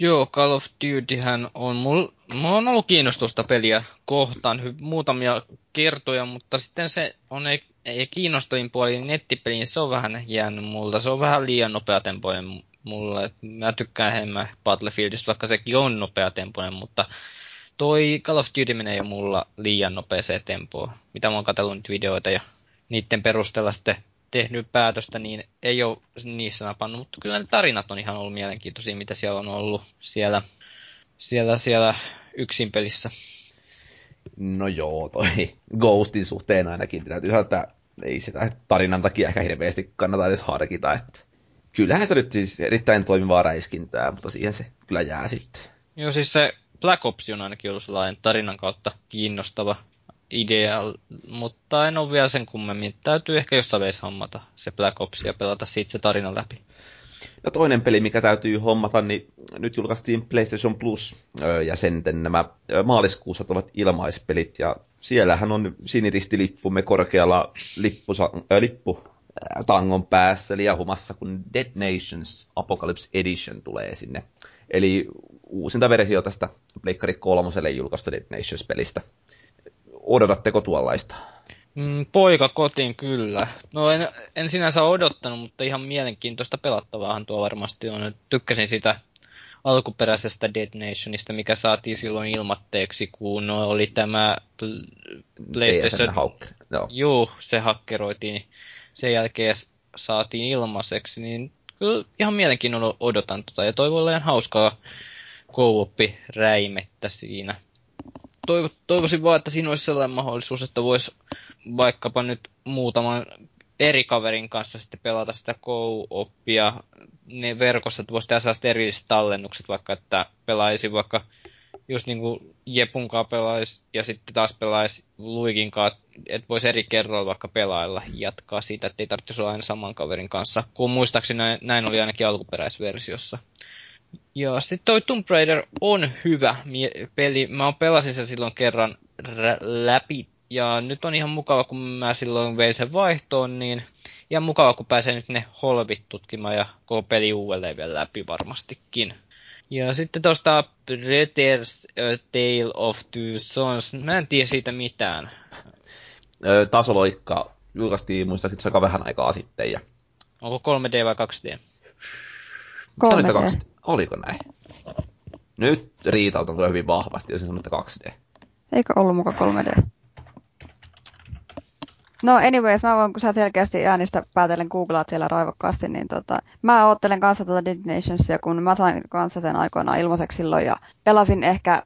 Joo, Call of Dutyhän on, mulla, mulla on ollut kiinnostusta peliä kohtaan hy, muutamia kertoja, mutta sitten se on ei, ei kiinnostavin puoli nettipeliin, se on vähän jäänyt multa, se on vähän liian nopeatempoinen mulle. Mä tykkään enemmän Battlefieldista, vaikka sekin on nopeatempoinen, mutta toi Call of Duty menee jo mulla liian nopeeseen tempoon. Mitä mä oon katsellut videoita ja niiden perusteella sitten tehnyt päätöstä, niin ei ole niissä napannut, mutta kyllä ne tarinat on ihan ollut mielenkiintoisia, mitä siellä on ollut siellä, siellä, siellä yksin pelissä. No joo, toi [LAUGHS] Ghostin suhteen ainakin täytyy sanoa, että ei sitä tarinan takia ehkä hirveästi kannata edes harkita, että kyllähän se nyt siis erittäin toimivaa räiskintää, mutta siihen se kyllä jää sitten. Joo, siis se Black Ops on ainakin ollut sellainen tarinan kautta kiinnostava idea, mutta en ole vielä sen kummemmin. Täytyy ehkä jossain vaiheessa hommata se Black Ops ja pelata siitä se tarina läpi. Ja toinen peli, mikä täytyy hommata, niin nyt julkaistiin PlayStation Plus ja sen nämä maaliskuussa ovat ilmaispelit. Ja siellähän on siniristilippumme korkealla lippusa, äh, lippu tangon päässä liahumassa, kun Dead Nations Apocalypse Edition tulee sinne. Eli uusinta versio tästä Pleikkari kolmoselle julkaista Dead Nations-pelistä. Odotatteko tuollaista? Mm, poika kotiin kyllä. No en, en sinänsä odottanut, mutta ihan mielenkiintoista pelattavaahan tuo varmasti on. Tykkäsin sitä alkuperäisestä Dead Nationista, mikä saatiin silloin ilmatteeksi, kun oli tämä PlayStation... Hacker. Joo. Juu, se hakkeroitiin. Sen jälkeen saatiin ilmaiseksi, niin kyllä ihan mielenkiinnolla odotan tota. Ja toivon ihan hauskaa co räimettä siinä. Toivo, toivoisin vaan, että siinä olisi sellainen mahdollisuus, että voisi vaikkapa nyt muutaman eri kaverin kanssa sitten pelata sitä co-oppia ne verkossa, että voisi tehdä sellaiset erilliset tallennukset, vaikka että pelaisi vaikka just niin kuin Jepun kanssa pelaisi ja sitten taas pelaisi Luikin kanssa, että voisi eri kerroilla vaikka pelailla jatkaa siitä, että ei tarvitsisi olla aina saman kaverin kanssa, kun muistaakseni näin, näin oli ainakin alkuperäisversiossa. Ja sitten toi Tomb Raider on hyvä peli. Mä pelasin sen silloin kerran läpi ja nyt on ihan mukava, kun mä silloin vein sen vaihtoon, niin ihan mukava, kun pääsee nyt ne holvit tutkimaan ja koko peli uudelleen vielä läpi varmastikin. Ja sitten tuosta Bretters uh, Tale of Two Sons, mä en tiedä siitä mitään. tasoloikka julkaistiin muistaakseni aika vähän aikaa sitten. Ja... Onko 3D vai 2D? 3D. 2D. Oliko näin? Nyt Riitalta tulee hyvin vahvasti, jos sanoo, että 2D. Eikö ollut muka 3D? No anyways, mä voin, kun sä selkeästi äänistä päätellen googlaat siellä raivokkaasti, niin tota, mä oottelen kanssa tuota Dead Nationsia, kun mä sain kanssa sen aikoinaan ilmaiseksi silloin ja pelasin ehkä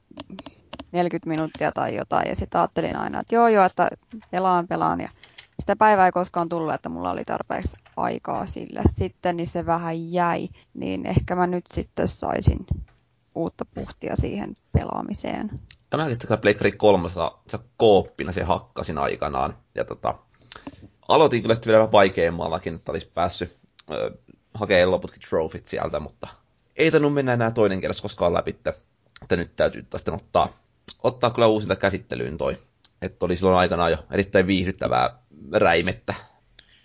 40 minuuttia tai jotain ja sitten ajattelin aina, että joo joo, että pelaan, pelaan ja sitä päivää ei koskaan tullut, että mulla oli tarpeeksi aikaa sille sitten, niin se vähän jäi, niin ehkä mä nyt sitten saisin uutta puhtia siihen pelaamiseen. Ja mäkin sitten Pleikkari kolmosa kooppina se hakkasin aikanaan. Ja tota, aloitin kyllä sitten vielä vaikeammallakin, että olisi päässyt ö, hakemaan loputkin trofit sieltä, mutta ei tainnut mennä enää toinen kerros koskaan läpi, että nyt täytyy sitten ottaa, ottaa kyllä uusinta käsittelyyn toi. Että oli silloin aikanaan jo erittäin viihdyttävää räimettä.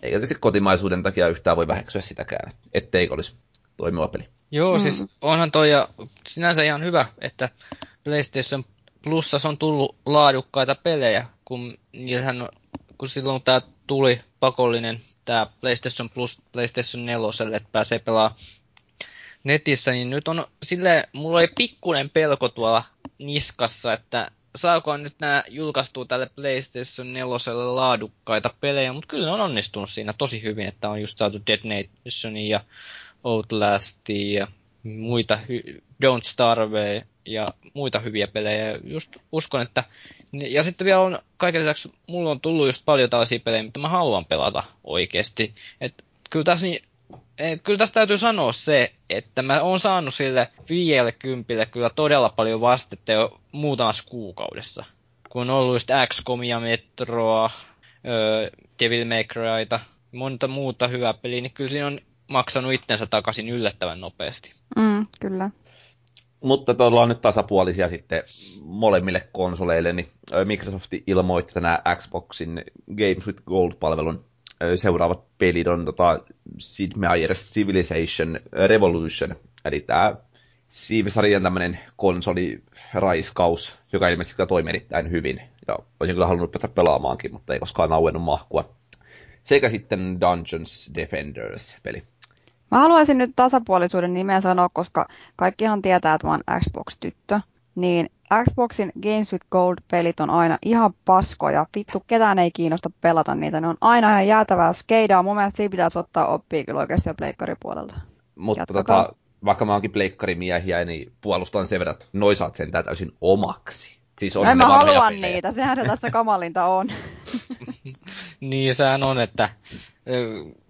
Eikä tietysti kotimaisuuden takia yhtään voi väheksyä sitäkään, etteikö olisi toimiva peli. Joo, mm. siis onhan toi ja sinänsä ihan hyvä, että PlayStation Plusassa on tullut laadukkaita pelejä, kun, niillähän, kun silloin tämä tuli pakollinen tämä PlayStation Plus PlayStation 4, että pääsee pelaamaan netissä, niin nyt on sille mulla oli pikkuinen pelko tuolla niskassa, että saako nyt nämä julkaistua tälle PlayStation 4 laadukkaita pelejä, mutta kyllä ne on onnistunut siinä tosi hyvin, että on just saatu Dead Nationia ja Outlastia ja muita, hy- Don't Starve ja muita hyviä pelejä. Just uskon, että... Ja sitten vielä on, kaiken lisäksi, mulla on tullut just paljon tällaisia pelejä, mitä mä haluan pelata oikeasti. Et kyllä tässä niin, Kyllä tästä täytyy sanoa se, että mä oon saanut sille 50 kyllä todella paljon vastetta jo muutamassa kuukaudessa. Kun on ollut just XCOMia, Metroa, Devil May Cryta, monta muuta hyvää peliä, niin kyllä siinä on maksanut itsensä takaisin yllättävän nopeasti. Mm, kyllä. Mutta ollaan nyt tasapuolisia sitten molemmille konsoleille, niin Microsoft ilmoitti tänään Xboxin Games with Gold-palvelun seuraavat pelit on tota, Sid Meier's Civilization Revolution, eli tämä Siivesarjan tämmöinen konsoliraiskaus, joka ilmeisesti kyllä toimii erittäin hyvin. Ja olisin kyllä halunnut päästä pelaamaankin, mutta ei koskaan auennut mahkua. Sekä sitten Dungeons Defenders-peli. Mä haluaisin nyt tasapuolisuuden nimeä sanoa, koska kaikkihan tietää, että mä oon Xbox-tyttö. Niin Xboxin Games with Gold-pelit on aina ihan paskoja. Vittu, ketään ei kiinnosta pelata niitä. Ne on aina ihan jäätävää skeidaa. Mun mielestä siinä pitäisi ottaa oppia kyllä oikeasti jo pleikkaripuolelta. Mutta tota, vaikka mä oonkin pleikkarimiehiä, niin puolustan sen verran, että noi saat sen täysin omaksi. Siis on en mä halua niitä, sehän se tässä kamalinta on. [LAUGHS] [LAUGHS] niin, sehän on, että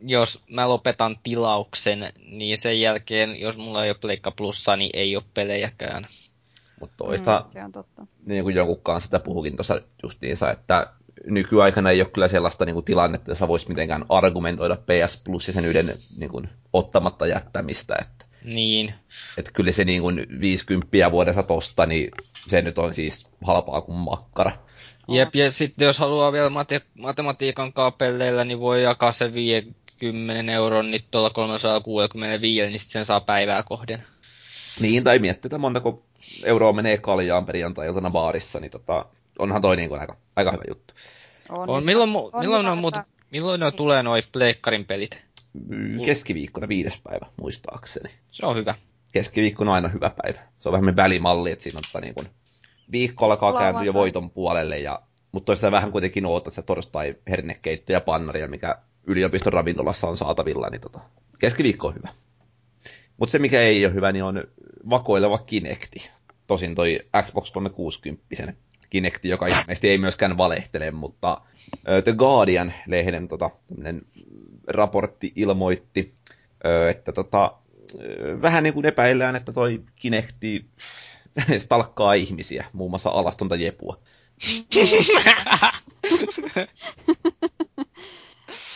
jos mä lopetan tilauksen, niin sen jälkeen, jos mulla ei ole Pleikka Plussaa, niin ei ole pelejäkään. Mutta toista, mm, se on totta. niin kuin jonkun kanssa sitä puhukin tuossa justiinsa, että nykyaikana ei ole kyllä sellaista niin kuin, tilannetta, jossa voisi mitenkään argumentoida PS Plus ja sen yhden niin kuin, ottamatta jättämistä. Että, Niin. että kyllä se niin kuin, 50 vuodessa tosta, niin se nyt on siis halpaa kuin makkara. Jep, ja sitten jos haluaa vielä mate- matematiikan kaapelleilla, niin voi jakaa se 50 euron, niin tuolla 365, niin sitten sen saa päivää kohden. Niin, tai miettii, että montako euroa menee kaljaan perjantai-iltana baarissa, niin tota, onhan toi niin kuin aika, aika hyvä juttu. On, On, milloin, on, mu- on milloin, on muuten, että- milloin ne tulee noi pleikkarin pelit? Keskiviikkona viides päivä, muistaakseni. Se on hyvä. Keskiviikko on aina hyvä päivä. Se on vähän välimalli, että siinä on niin kuin viikko alkaa kääntyä jo voiton puolelle, ja, mutta toisaalta vähän kuitenkin ootat se torstai hernekeitto ja pannaria, mikä yliopiston ravintolassa on saatavilla, niin tota, keskiviikko on hyvä. Mutta se, mikä ei ole hyvä, niin on vakoileva Kinecti. Tosin toi Xbox 360 Kinecti, joka ilmeisesti ei myöskään valehtele, mutta The Guardian-lehden tota, raportti ilmoitti, että tota, vähän niin kuin epäillään, että toi Kinecti [LAUGHS] stalkkaa ihmisiä, muun muassa alastonta Jepua. [LAUGHS]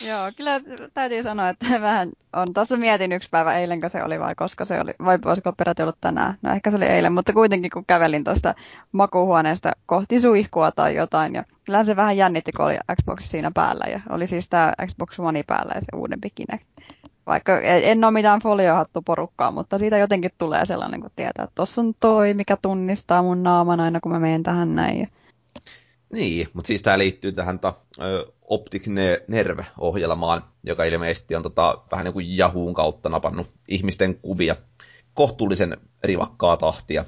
Joo, kyllä täytyy sanoa, että [LAUGHS] vähän on tuossa mietin yksi päivä eilen, se oli vai koska se oli, vai olisiko peräti ollut tänään. No ehkä se oli eilen, mutta kuitenkin kun kävelin tuosta makuuhuoneesta kohti suihkua tai jotain, ja kyllä se vähän jännitti, kun oli Xbox siinä päällä, ja oli siis tämä Xbox One päällä ja se uudempi Kinect. Vaikka en en ole mitään foliohattu porukkaa, mutta siitä jotenkin tulee sellainen, kun tietää, että tuossa on toi, mikä tunnistaa mun naaman aina, kun mä menen tähän näin. Niin, mutta siis tämä liittyy tähän ta, Optic Ne- Nerve-ohjelmaan, joka ilmeisesti on tota, vähän niin kuin Yahoon kautta napannut ihmisten kuvia kohtuullisen rivakkaa tahtia.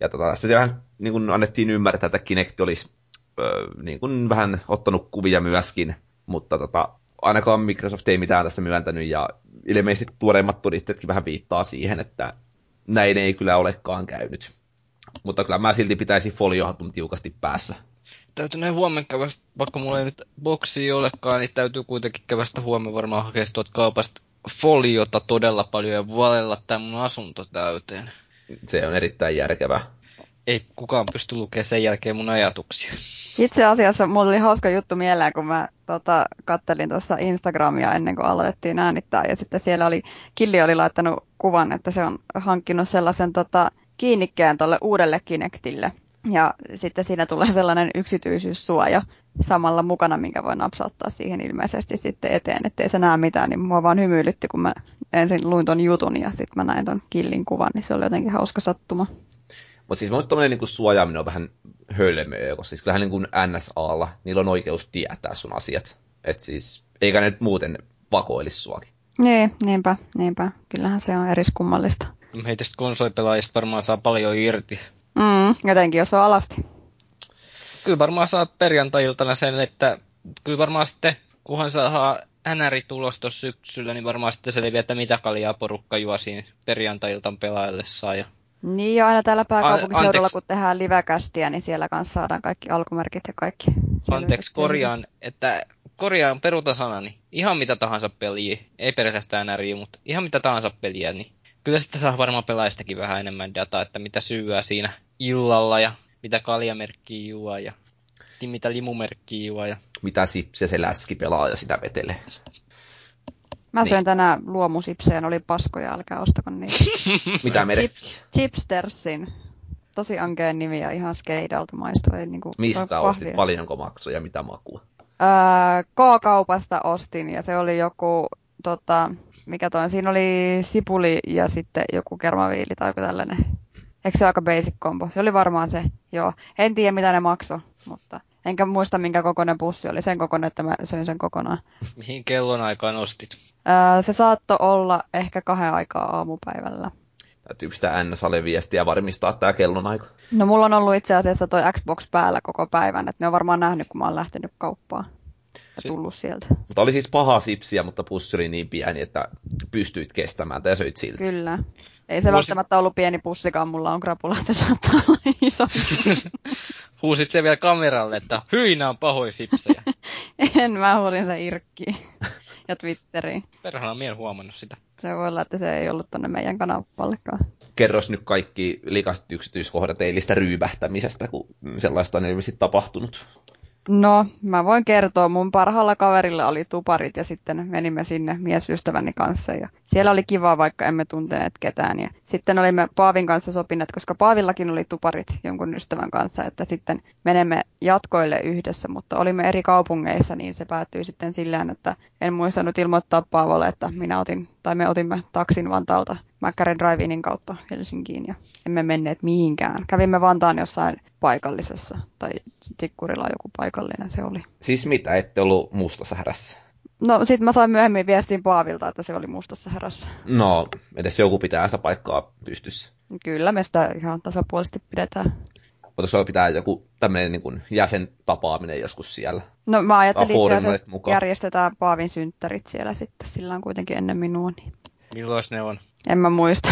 Ja tota, tässä vähän niin kuin annettiin ymmärtää, että Kinect olisi ö, niin kuin vähän ottanut kuvia myöskin, mutta tota, ainakaan Microsoft ei mitään tästä myöntänyt, ja ilmeisesti tuoreimmat todisteetkin vähän viittaa siihen, että näin ei kyllä olekaan käynyt. Mutta kyllä mä silti pitäisin foliohatun tiukasti päässä. Täytyy näin huomenna kävästä, vaikka mulla ei nyt boksia olekaan, niin täytyy kuitenkin kävästä huomenna varmaan hakea tuolta kaupasta foliota todella paljon ja valella tämä mun asunto täyteen. Se on erittäin järkevää. Ei kukaan pysty lukemaan sen jälkeen mun ajatuksia. Itse asiassa mulla oli hauska juttu mieleen, kun mä tota, kattelin tuossa Instagramia ennen kuin aloitettiin äänittää. Ja sitten siellä oli, Killi oli laittanut kuvan, että se on hankkinut sellaisen tota, kiinnikkeen tuolle uudelle Kinectille. Ja sitten siinä tulee sellainen yksityisyyssuoja samalla mukana, minkä voi napsauttaa siihen ilmeisesti sitten eteen, ettei se näe mitään, niin mua vaan hymyilytti, kun mä ensin luin ton jutun ja sitten mä näin ton Killin kuvan, niin se oli jotenkin hauska sattuma. Mutta siis mun tommonen niinku suojaaminen on vähän hölmöä, koska siis kyllähän niinku NSAlla, niillä on oikeus tietää sun asiat. Et siis, eikä ne nyt muuten vakoilisi suakin. Niin, niinpä, niinpä. Kyllähän se on eriskummallista. Heitä sitten konsolipelaajista varmaan saa paljon irti. Mm, jotenkin, jos on alasti. Kyllä varmaan saa perjantai-iltana sen, että kyllä varmaan sitten, kunhan saa NRI tulos tuossa syksyllä, niin varmaan sitten selviää, että mitä kaljaa porukka juo siinä perjantai-iltan pelaillessaan. Ja Niin, ja aina täällä pääkaupunkiseudulla, kun tehdään livekästiä, niin siellä kanssa saadaan kaikki alkumerkit ja kaikki. Anteeksi, korjaan, että korjaan peruutasanani. Ihan mitä tahansa peliä, ei pelkästään NRI, mutta ihan mitä tahansa peliä, niin kyllä sitten saa varmaan pelaajistakin vähän enemmän dataa, että mitä syyää siinä illalla ja mitä kaljamerkkiä juo ja mitä limumerkkiä juo ja Mitä sipsiä se läski pelaa ja sitä vetelee. Mä söin Niin. tänään luomusipsejä, ne oli paskoja, älkää ostako niitä. [LAUGHS] Mitä merkkiä? Chips, Chipstersin. Tosi ankeen nimi ja ihan skeidalta maistuu. Ei niinku, Mistä ostit? kahvia. Paljonko maksoi ja mitä makua? Öö, K-kaupasta ostin ja se oli joku, tota, mikä toi, siinä oli sipuli ja sitten joku kermaviili tai joku tällainen. Eikö se ole aika basic combo? Se oli varmaan se, joo. En tiedä mitä ne maksoi, mutta enkä muista minkä kokoinen pussi oli. Sen kokoinen, että mä söin sen kokonaan. [LAUGHS] mihin kellon aikaan ostit. Öö, se saattoi olla ehkä kahden aikaa aamupäivällä. Täytyy sitä NSAlle viestiä ja varmistaa tämä kellonaika. No mulla on ollut itse asiassa toi Xbox päällä koko päivän, että ne on varmaan nähnyt, kun mä oon lähtenyt kauppaan Si- tullut sieltä. Mutta oli siis paha sipsiä, mutta pussi oli niin pieni, että pystyit kestämään tai söit silti. Kyllä. Ei se Voisi- välttämättä ollut pieni pussikaan, mulla on krapula, että saattaa olla iso. [LAUGHS] Huusit se vielä kameralle, että hyi, nää on pahoja sipsejä. [LAUGHS] en, mä huolin se irkkiin ja [LAUGHS] Twitteriin. Perhana mien huomannut sitä. Se voi olla, että se ei ollut tonne meidän kanavallekaan. Kerros nyt kaikki likaiset yksityiskohdat eilistä ryypähtämisestä, kun sellaista on ilmeisesti tapahtunut. No, mä voin kertoa. Mun parhaalla kaverilla oli tuparit ja sitten menimme sinne miesystäväni kanssa. Ja siellä oli kiva, vaikka emme tunteneet ketään. Ja sitten olimme Paavin kanssa sopineet, koska Paavillakin oli tuparit jonkun ystävän kanssa, että sitten menemme jatkoille yhdessä. Mutta olimme eri kaupungeissa, niin se päättyi sitten silleen, että en muistanut ilmoittaa Paavolle, että minä otin, tai me otimme taksin Vantaalta Mäkkären drive kautta Helsinkiin ja emme menneet mihinkään. Kävimme Vantaan jossain paikallisessa, tai Tikkurilla joku paikallinen se oli. Siis mitä, ette ollut mustassa härässä? No sit mä sain myöhemmin viestin Paavilta, että se oli mustassa härässä. No, edes joku pitää sitä paikkaa pystyssä. Kyllä, me sitä ihan tasapuolisesti pidetään. Voitaisiin pitää joku tämmöinen niin jäsentapaaminen joskus siellä? No mä ajattelin, että järjestetään Paavin synttärit siellä sitten, sillä on kuitenkin ennen minua. Niin. Milloin ne on? En mä muista.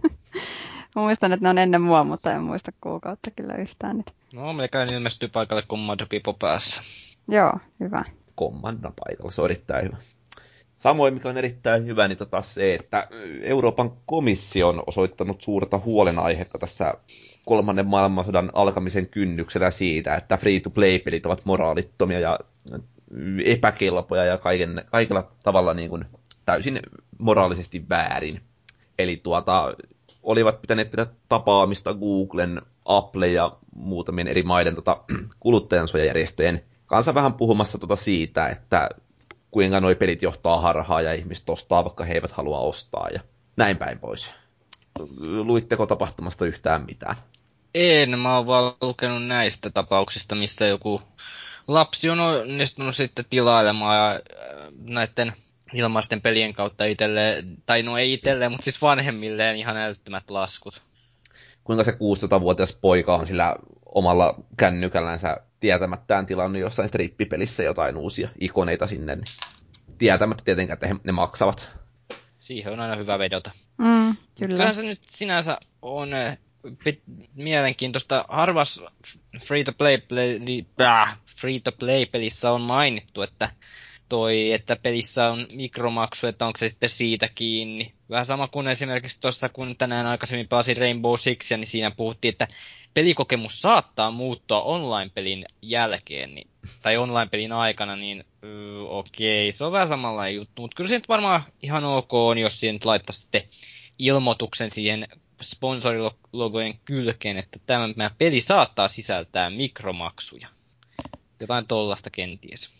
[LAUGHS] muistan, että ne on ennen mua, mutta en muista kuukautta kyllä yhtään nyt. No, meikäläinen ilmestyy paikalle Commando Pipo päässä. Joo, hyvä. Commandon paikalla, se on erittäin hyvä. Samoin, mikä on erittäin hyvä, niin tota se, että Euroopan komissio on osoittanut suurta huolenaihetta tässä kolmannen maailmansodan alkamisen kynnyksellä siitä, että free-to-play-pelit ovat moraalittomia ja epäkelpoja ja kaiken, kaikella tavalla niin kuin täysin moraalisesti väärin. Eli tuota, olivat pitäneet pitää tapaamista Googlen, Apple ja muutamien eri maiden tota, [CLEARS THROAT] kuluttajansuojajärjestöjen kanssa vähän puhumassa tota siitä, että kuinka nuo pelit johtaa harhaa ja ihmiset ostaa, vaikka he eivät halua ostaa ja näin päin pois. Luitteko tapahtumasta yhtään mitään? En, mä oon vaan lukenut näistä tapauksista, missä joku lapsi on onnistunut sitten tilailemaan äh, näiden ilmaisten pelien kautta itselleen, tai no ei itselleen, mutta siis vanhemmilleen ihan älyttömät laskut. Kuinka se 16-vuotias poika on sillä omalla kännykällänsä tietämättään tilannut jossain strippipelissä jotain uusia ikoneita sinne, niin tietämättä tietenkään, että he, ne maksavat. Siihen on aina hyvä vedota. Mm, kyllä. Kyllä se nyt sinänsä on eh, mielenkiintoista. Harvas free-to-play, play, free-to-play pelissä on mainittu, että toi, että pelissä on mikromaksu, että onko se sitten siitä kiinni. Vähän sama kuin esimerkiksi tuossa, kun tänään aikaisemmin pelasin Rainbow Sixia, niin siinä puhuttiin, että pelikokemus saattaa muuttua online-pelin jälkeen, niin, tai online-pelin aikana, niin öö, okei, se on vähän samanlainen juttu, mutta kyllä se nyt varmaan ihan ok on, jos siihen nyt laittaa sitten ilmoituksen siihen sponsorilogojen kylkeen, että tämä peli saattaa sisältää mikromaksuja. Jotain tollasta kenties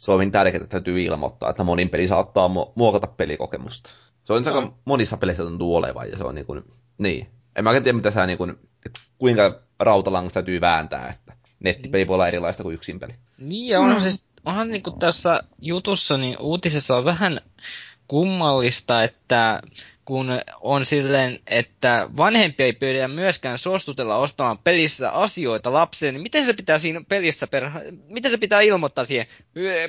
se on hyvin tärkeää, että täytyy ilmoittaa, että monin peli saattaa muokata pelikokemusta. Se on no. aika monissa peleissä tuntuu olevan, ja se on niin kuin, niin. En mä tiedä, mitä sä niin kuin, että kuinka rautalangasta täytyy vääntää, että nettipeli voi olla erilaista kuin yksin peli. Niin, ja onhan, mm. siis, onhan niin kuin tässä jutussa, niin uutisessa on vähän kummallista, että kun on silleen, että vanhempi ei pyydä myöskään suostutella ostamaan pelissä asioita lapseen, niin miten se pitää siinä pelissä, per, miten se pitää ilmoittaa siihen?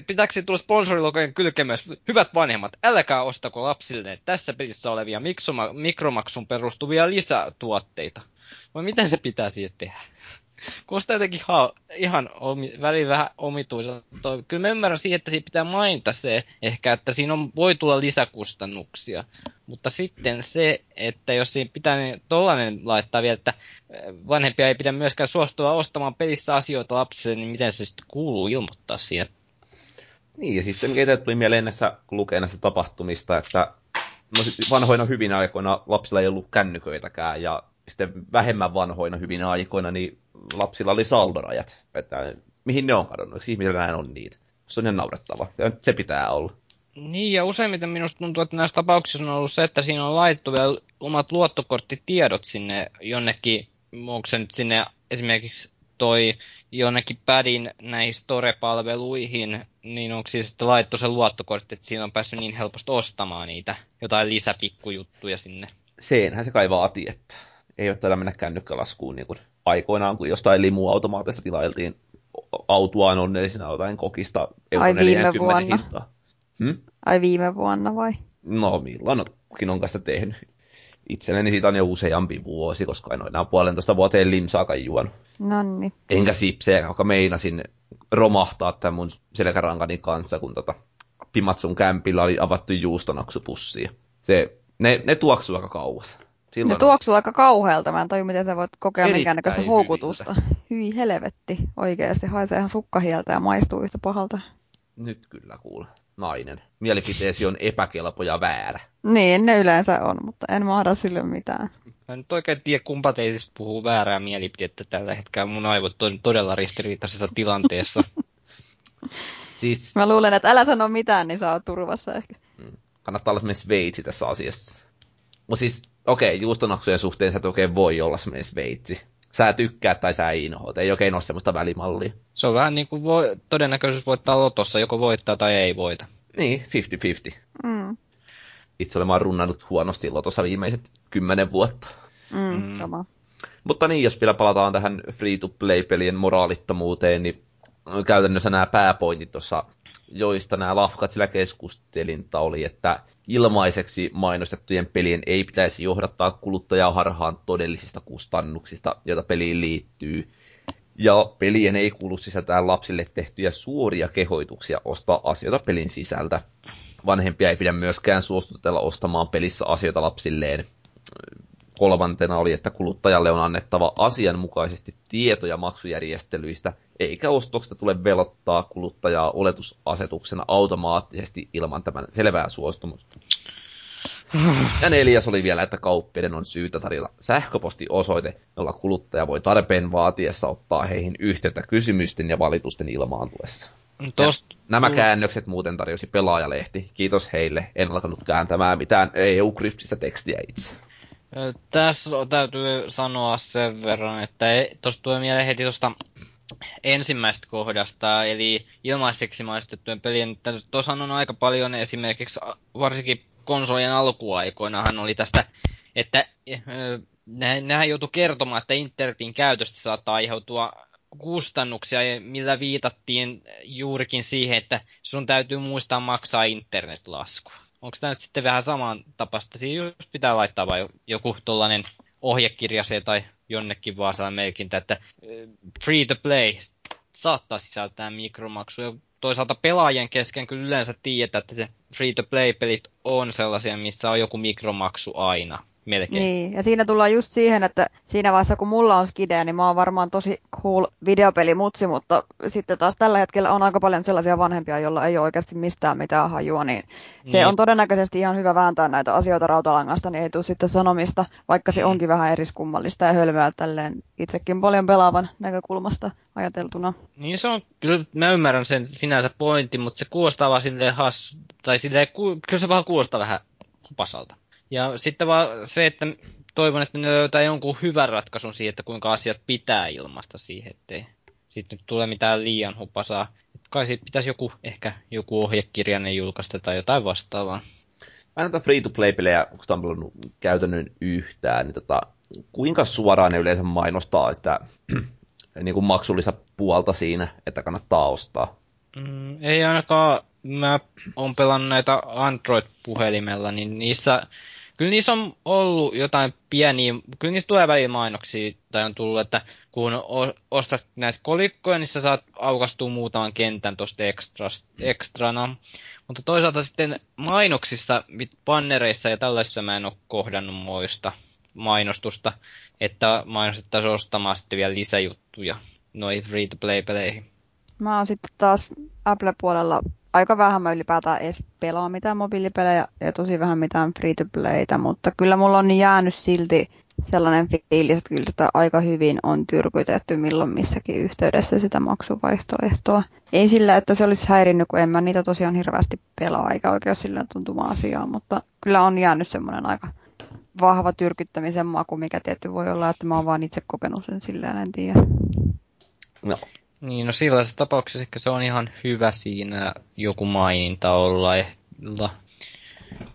Pitääkö se tulla sponsorilogojen kylkeen myös, hyvät vanhemmat, älkää ostako lapsille tässä pelissä olevia mikroma, mikromaksun perustuvia lisätuotteita? Vai miten se pitää siihen tehdä? Kuulostaa jotenkin ha- ihan omi, väliin vähän omituiselta. Kyllä mä ymmärrän siihen, että siinä pitää mainita se ehkä, että siinä on, voi tulla lisäkustannuksia. Mutta sitten se, että jos siinä pitää niin tollanen laittaa vielä, että eh, vanhempia ei pidä myöskään suostua ostamaan pelissä asioita lapsille, niin miten se sitten kuuluu ilmoittaa siinä? Niin, ja siis se, mikä tuli mieleen näissä näissä tapahtumista, että no, vanhoina hyvinä aikoina lapsilla ei ollut kännyköitäkään, ja sitten vähemmän vanhoina hyvinä aikoina, niin lapsilla oli saldorajat. Että mihin ne on kadonnut? Eikö ihmisillä näin on niitä? Se on ihan naurettava. Se pitää olla. Niin, ja useimmiten minusta tuntuu, että näissä tapauksissa on ollut se, että siinä on laittu vielä omat luottokorttitiedot sinne jonnekin, onko se nyt sinne esimerkiksi toi jonnekin pädin näihin store-palveluihin, niin onko siis sitten laittu se luottokortti, että siinä on päässyt niin helposti ostamaan niitä jotain lisäpikkujuttuja sinne. Seenhän se kai vaatii, että ei ole taida mennä kännykkälaskuun niin kuin aikoinaan, kun jostain limuautomaatista tilailtiin autuaan onnellisena jotain kokista euro 40 hintaa. Hmm? Ai viime vuonna vai? No milloin kukin on sitä tehnyt. Itselleni siitä on jo useampi vuosi, koska en ole enää puolentoista vuoteen limsaakaan juonut. Nonni. Enkä sipsejä, joka meinasin romahtaa tämän mun selkärankani kanssa, kun tota Pimatsun kämpillä oli avattu juustonaksupussia. Se, ne, ne tuoksuu aika kauas. Silloin ne tuoksuu aika kauhealta. Mä en taju, miten sä voit kokea minkäännäköistä houkutusta. Hyi helvetti. Oikeasti haisee ihan sukkahieltä ja maistuu yhtä pahalta. Nyt kyllä kuule. Nainen. Mielipiteesi on epäkelpo ja väärä. Niin, ne yleensä on, mutta en mahda sille mitään. Mä en oikein tiedä, kumpa teistä puhuu väärää mielipidettä tällä hetkellä. Mun aivot on todella ristiriitaisessa tilanteessa. [LAUGHS] siis... Mä luulen, että älä sano mitään, niin saa turvassa ehkä. Mm. Kannattaa olla semmoinen sveitsi tässä asiassa. Mutta siis, okei, okay, juustonaksujen suhteen sä et oikein voi olla semmoinen sveitsi. Sä tykkää tai sä inhoat. Ei oikein ole semmoista välimallia. Se on vähän niin kuin voi, todennäköisyys voittaa lotossa, joko voittaa tai ei voita. Niin, 50-50. Mm. Itse olen runnannut huonosti lotossa viimeiset kymmenen vuotta. Mm, mm. Sama. Mutta niin, jos vielä palataan tähän free-to-play-pelien moraalittomuuteen, niin käytännössä nämä pääpointit tuossa joista nämä lafkat sillä keskustelinta oli, että ilmaiseksi mainostettujen pelien ei pitäisi johdattaa kuluttajaa harhaan todellisista kustannuksista, joita peliin liittyy. Ja pelien ei kuulu sisältää lapsille tehtyjä suoria kehoituksia ostaa asioita pelin sisältä. Vanhempia ei pidä myöskään suostutella ostamaan pelissä asioita lapsilleen kolmantena oli, että kuluttajalle on annettava asianmukaisesti tietoja maksujärjestelyistä, eikä ostoksesta tule velottaa kuluttajaa oletusasetuksena automaattisesti ilman tämän selvää suostumusta. Ja neljäs oli vielä, että kauppiaiden on syytä tarjota sähköpostiosoite, jolla kuluttaja voi tarpeen vaatiessa ottaa heihin yhteyttä kysymysten ja valitusten ilmaantuessa. Tost... Nämä käännökset muuten tarjosi pelaajalehti. Kiitos heille. En alkanut kääntämään mitään EU-kryptistä tekstiä itse. Tässä täytyy sanoa sen verran, että tuosta tulee mieleen heti tuosta ensimmäisestä kohdasta, eli ilmaiseksi maistettujen pelien. Tuossa on aika paljon esimerkiksi, varsinkin konsolien alkuaikoinahan oli tästä, että nehän joutui kertomaan, että internetin käytöstä saattaa aiheutua kustannuksia, millä viitattiin juurikin siihen, että sun täytyy muistaa maksaa internetlasku onko tämä nyt sitten vähän saman tapasta? Siinä just pitää laittaa vain joku tollainen ohjekirja tai jonnekin vaan saa merkintä, että free to play saattaa sisältää mikromaksuja. Toisaalta pelaajien kesken kyllä yleensä tiedetään, että free to play pelit on sellaisia, missä on joku mikromaksu aina melkein. Niin, ja siinä tullaan just siihen, että siinä vaiheessa kun mulla on skidea, niin mä oon varmaan tosi cool videopelimutsi, mutta sitten taas tällä hetkellä on aika paljon sellaisia vanhempia, joilla ei ole oikeasti mistään mitään hajua, niin se niin. on todennäköisesti ihan hyvä vääntää näitä asioita rautalangasta, niin ei tule sitten sanomista, vaikka se mm. onkin vähän eriskummallista ja hölmöä tälleen itsekin paljon pelaavan näkökulmasta ajateltuna. Niin se on, kyllä mä ymmärrän sen sinänsä pointti, mutta se kuulostaa vaan silleen has, tai silleen, kyllä se vaan kuulostaa vähän pasalta. Ja sitten vaan se, että toivon, että ne löytää jonkun hyvän ratkaisun siihen, että kuinka asiat pitää ilmasta siihen, ettei sitten nyt tule mitään liian hupasaa. Kai siitä pitäisi joku, ehkä joku ohjekirjainen julkaista tai jotain vastaavaa. Mä en free-to-play-pelejä on käytännön yhtään, niin tota, kuinka suoraan ne yleensä mainostaa, että [CLEARS THROAT] niin kuin maksullista puolta siinä, että kannattaa ostaa? Mm, ei ainakaan, mä oon pelannut näitä Android-puhelimella, niin niissä kyllä niissä on ollut jotain pieniä, kyllä niissä tulee väliin mainoksia, tai on tullut, että kun ostat näitä kolikkoja, niin sä saat aukastua muutaman kentän tuosta ekstrana. Mutta toisaalta sitten mainoksissa, pannereissa ja tällaisissa mä en ole kohdannut moista mainostusta, että mainostettaisiin ostamaan sitten vielä lisäjuttuja noihin free-to-play-peleihin. Mä oon sitten taas Apple-puolella aika vähän mä ylipäätään edes pelaa mitään mobiilipelejä ja tosi vähän mitään free-to-playtä, mutta kyllä mulla on jäänyt silti sellainen fiilis, että kyllä sitä aika hyvin on tyrkytetty milloin missäkin yhteydessä sitä maksuvaihtoehtoa. Ei sillä, että se olisi häirinnyt, kun en mä niitä tosiaan hirveästi pelaa, eikä oikein sillä tuntuma asiaa, mutta kyllä on jäänyt semmoinen aika vahva tyrkyttämisen maku, mikä tietty voi olla, että mä oon vaan itse kokenut sen silleen, en tiedä. No, niin, no sellaisessa tapauksessa ehkä se on ihan hyvä siinä joku maininta olla.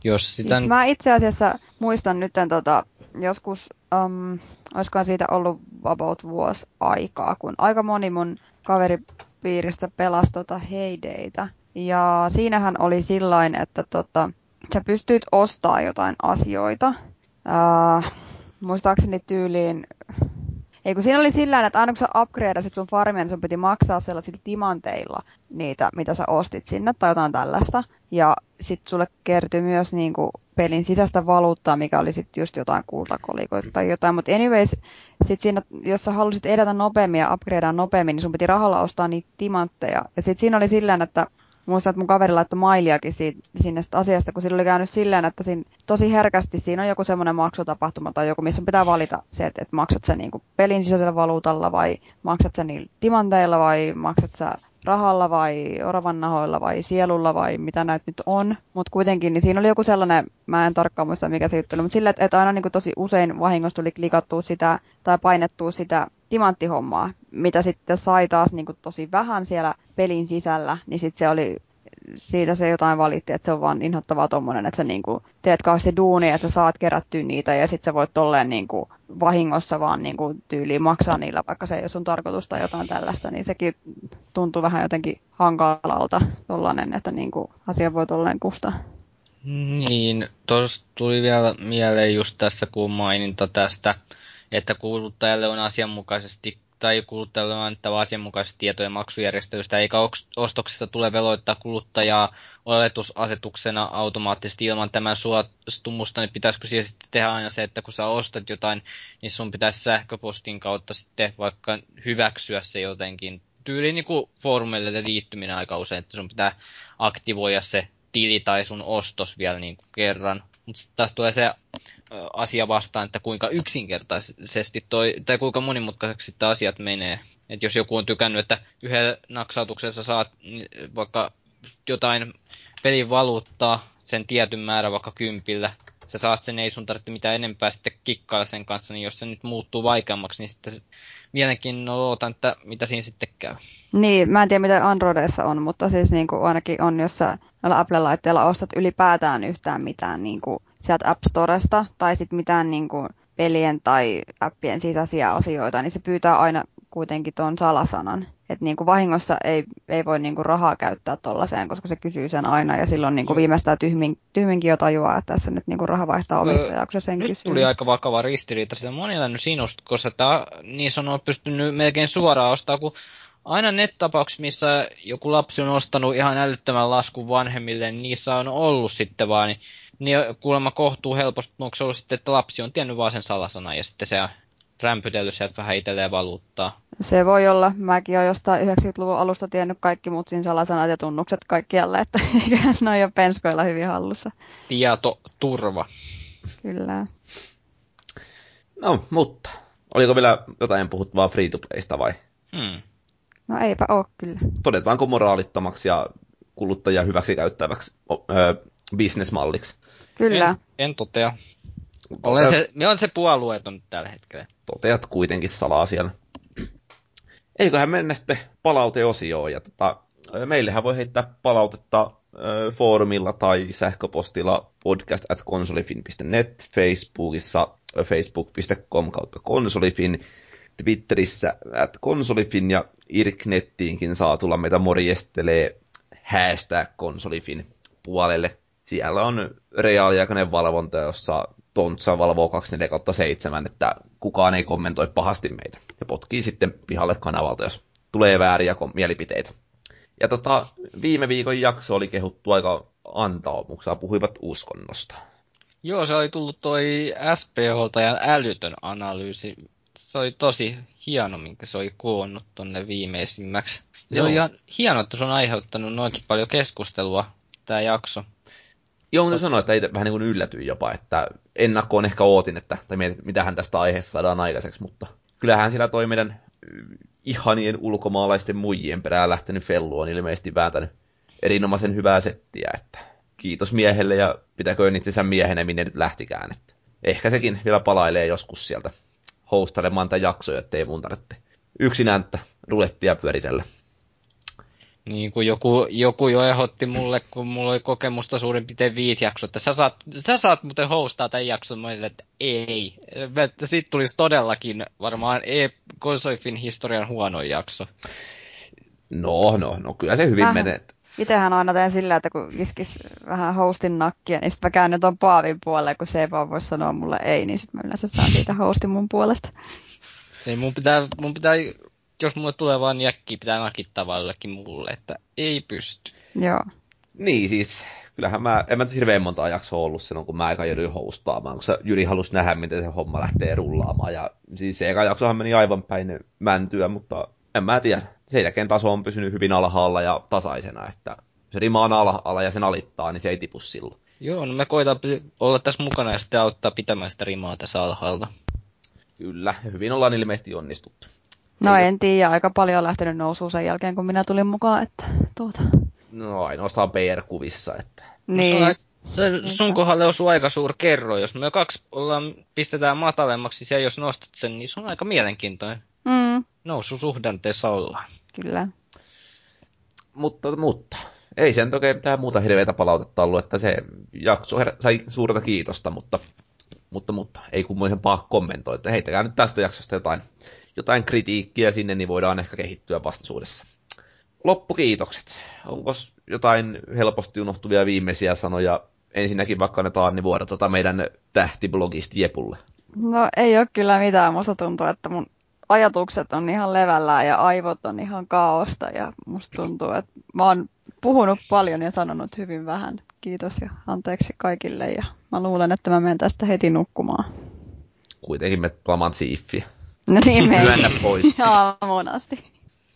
Jos sitä... Siis mä itse asiassa muistan nyt tota, joskus, um, olisikohan siitä ollut about vuosi aikaa, kun aika moni mun kaveripiiristä pelasi tota Heideitä. Ja siinähän oli sillain, että tota, sä pystyit ostamaan jotain asioita. Uh, muistaakseni tyyliin ei kun siinä oli sillä että aina kun sä upgradeasit sun farmia, niin sun piti maksaa sellaisilla timanteilla niitä, mitä sä ostit sinne tai jotain tällaista. Ja sit sulle kertyi myös niinku pelin sisäistä valuuttaa, mikä oli sitten just jotain kultakolikoita tai jotain. Mutta anyways, sit siinä, jos sä halusit edetä nopeammin ja upgradea nopeammin, niin sun piti rahalla ostaa niitä timantteja. Ja sitten siinä oli silleen, että muistan, että mun kaveri laittoi mailiakin siitä, sinne asiasta, kun sillä oli käynyt silleen, että siinä, tosi herkästi siinä on joku semmoinen maksutapahtuma tai joku, missä pitää valita se, että, että maksat sä niin pelin sisäisellä valuutalla vai maksat sä niillä timanteilla vai maksat sä rahalla vai oravan nahoilla vai sielulla vai mitä näitä nyt on. Mutta kuitenkin, niin siinä oli joku sellainen, mä en tarkkaan muista mikä se juttu mutta sillä, että, että aina niin tosi usein vahingossa tuli klikattua sitä tai painettua sitä timanttihommaa, mitä sitten sai taas niin kuin tosi vähän siellä pelin sisällä, niin sitten se oli siitä se jotain valitti, että se on vaan inhottavaa tommonen, että sä niinku teet kauheasti duunia, että sä saat kerättyä niitä ja sitten sä voit tolleen niinku vahingossa vaan niinku tyyliin maksaa niillä, vaikka se ei ole sun tarkoitus tai jotain tällaista, niin sekin tuntuu vähän jotenkin hankalalta tollanen, että niinku asia voi tolleen kustaa. Niin, tuossa tuli vielä mieleen just tässä, kun maininta tästä, että kuluttajalle on asianmukaisesti tai kuluttajalle on annettava asianmukaisesti tietojen maksujärjestelystä, eikä ostoksesta tule veloittaa kuluttajaa oletusasetuksena automaattisesti ilman tämän suostumusta, niin pitäisikö siihen sitten tehdä aina se, että kun sä ostat jotain, niin sun pitäisi sähköpostin kautta sitten vaikka hyväksyä se jotenkin. Tyyli niin kuin foorumille liittyminen aika usein, että sun pitää aktivoida se tili tai sun ostos vielä niin kuin kerran. Mutta taas tulee se asia vastaan, että kuinka yksinkertaisesti toi, tai kuinka monimutkaiseksi sitten asiat menee. Et jos joku on tykännyt, että yhden naksautuksessa saat vaikka jotain pelin valuuttaa, sen tietyn määrän vaikka kympillä, sä saat sen, ei sun tarvitse mitään enempää sitten kikkailla sen kanssa, niin jos se nyt muuttuu vaikeammaksi, niin sitten mielenkiinnolla odotan, että mitä siinä sitten käy. Niin, mä en tiedä mitä Androidissa on, mutta siis niin kuin ainakin on, jos sä Apple-laitteella ostat ylipäätään yhtään mitään niin kuin sieltä App Storesta tai sitten mitään niin kuin pelien tai appien sisäisiä asioita, niin se pyytää aina kuitenkin tuon salasanan. Että niin kuin vahingossa ei, ei voi niin kuin rahaa käyttää tuollaiseen, koska se kysyy sen aina ja silloin niin kuin viimeistään tyhmin, tyhminkin jo tajuaa, että tässä nyt niin kuin raha vaihtaa omistajaa, kun se sen nyt kysyy. tuli aika vakava ristiriita sitä monilla nyt sinusta, koska tämä niin sanoo pystynyt melkein suoraan ostaa, kun aina net missä joku lapsi on ostanut ihan älyttömän laskun vanhemmille, niin niissä on ollut sitten vaan, niin, niin kuulemma kohtuu helposti, onko se ollut sitten, että lapsi on tiennyt vaan sen salasanan ja sitten se on rämpytellyt sieltä vähän itselleen valuuttaa. Se voi olla. Mäkin olen jostain 90-luvun alusta tiennyt kaikki muut siinä salasanat ja tunnukset kaikkialle, että [LAUGHS] eiköhän ne ole jo penskoilla hyvin hallussa. Tietoturva. Kyllä. No, mutta oliko vielä jotain puhuttavaa free-to-playsta vai? Hmm. No eipä ole kyllä. Todetaanko moraalittomaksi ja kuluttajia hyväksi käyttäväksi öö, bisnesmalliksi? Kyllä. En, en totea. Olen se, me on se puolueeton tällä hetkellä. Toteat kuitenkin salaa siellä. Eiköhän mennä sitten palauteosioon. Ja tota, meillähän voi heittää palautetta ö, foorumilla tai sähköpostilla podcast at konsolifin.net, Facebookissa facebook.com kautta konsolifin, Twitterissä at konsolifin ja Irknettiinkin saa tulla meitä morjestelee hashtag konsolifin puolelle. Siellä on reaaliaikainen valvonta, jossa Tontsa valvoo 24 että kukaan ei kommentoi pahasti meitä. Ja potkii sitten pihalle kanavalta, jos tulee vääriä mielipiteitä. Ja tota, viime viikon jakso oli kehuttu aika antaumuksella, puhuivat uskonnosta. Joo, se oli tullut toi SPHlta ja älytön analyysi. Se oli tosi hieno, minkä se oli koonnut tonne viimeisimmäksi. Se Joo. oli ihan hieno, että se on aiheuttanut noinkin paljon keskustelua, tämä jakso. Joo, mutta sanoa, että itse vähän niin kuin yllätyin jopa, että ennakkoon ehkä ootin, että tai mietin, mitähän tästä aiheesta saadaan aikaiseksi, mutta kyllähän siellä toi meidän ihanien ulkomaalaisten muijien perään lähtenyt fellu on ilmeisesti vääntänyt erinomaisen hyvää settiä, että kiitos miehelle ja pitäköön itsensä miehenä, minne nyt lähtikään, että ehkä sekin vielä palailee joskus sieltä hostailemaan tätä jaksoja, ettei mun tarvitse yksinään rulettia pyöritellä. Niin kuin joku, joku jo ehdotti mulle, kun mulla oli kokemusta suurin piirtein viisi jaksoa, että sä saat, sä saat muuten hostaa tämän jakson. Mä että ei. Että siitä tulisi todellakin varmaan e konsolifin historian huono jakso. No, no, no kyllä se hyvin vähän. menee. Itsehän aina teen sillä, että kun iskis vähän hostin nakkia, niin sitten mä käyn tuon Paavin puolelle, kun se ei vaan voi sanoa mulle ei, niin sitten mä yleensä saan siitä hostin mun puolesta. Niin mun pitää, mun pitää jos mulle tulee vaan jäkki, pitää nakittaa vaan mulle, että ei pysty. Joo. Niin siis, kyllähän mä, en mä nyt hirveän monta jaksoa ollut silloin, kun mä aika joudun hostaamaan, kun se Jyri halusi nähdä, miten se homma lähtee rullaamaan. Ja siis se eka jaksohan meni aivan päin mäntyä, mutta en mä tiedä. Sen jälkeen taso on pysynyt hyvin alhaalla ja tasaisena, että se rima on alhaalla ja sen alittaa, niin se ei tipu silloin. Joo, no me koitaan olla tässä mukana ja sitten auttaa pitämään sitä rimaa tässä alhaalla. Kyllä, hyvin ollaan ilmeisesti onnistuttu. No en tiedä, aika paljon on lähtenyt nousuun sen jälkeen, kun minä tulin mukaan, että tuota. No ainoastaan PR-kuvissa, että... Niin. No, se, sun kohdalle osuu aika suuri kerro. Jos me kaksi ollaan, pistetään matalemmaksi ja jos nostat sen, niin se on aika mielenkiintoinen. Mm, Nousu suhdanteessa ollaan. kyllä. Mutta, mutta ei sen toki mitään muuta hirveätä palautetta ollut, että se jakso her- sai suurta kiitosta, mutta, mutta, mutta ei kummoisen paha kommentoi, että heittäkää nyt tästä jaksosta jotain, jotain kritiikkiä sinne, niin voidaan ehkä kehittyä vastaisuudessa. Loppukiitokset. Onko jotain helposti unohtuvia viimeisiä sanoja? Ensinnäkin vaikka ne Vuoro tota meidän tähtiblogista Jepulle. No ei ole kyllä mitään. Musta tuntuu, että mun ajatukset on ihan levällään ja aivot on ihan kaaosta ja musta tuntuu, että mä oon puhunut paljon ja sanonut hyvin vähän. Kiitos ja anteeksi kaikille ja mä luulen, että mä menen tästä heti nukkumaan. Kuitenkin me plamaan siiffiä. [LAUGHS] No niin, me Myönnä pois. [LAUGHS] aamuun asti.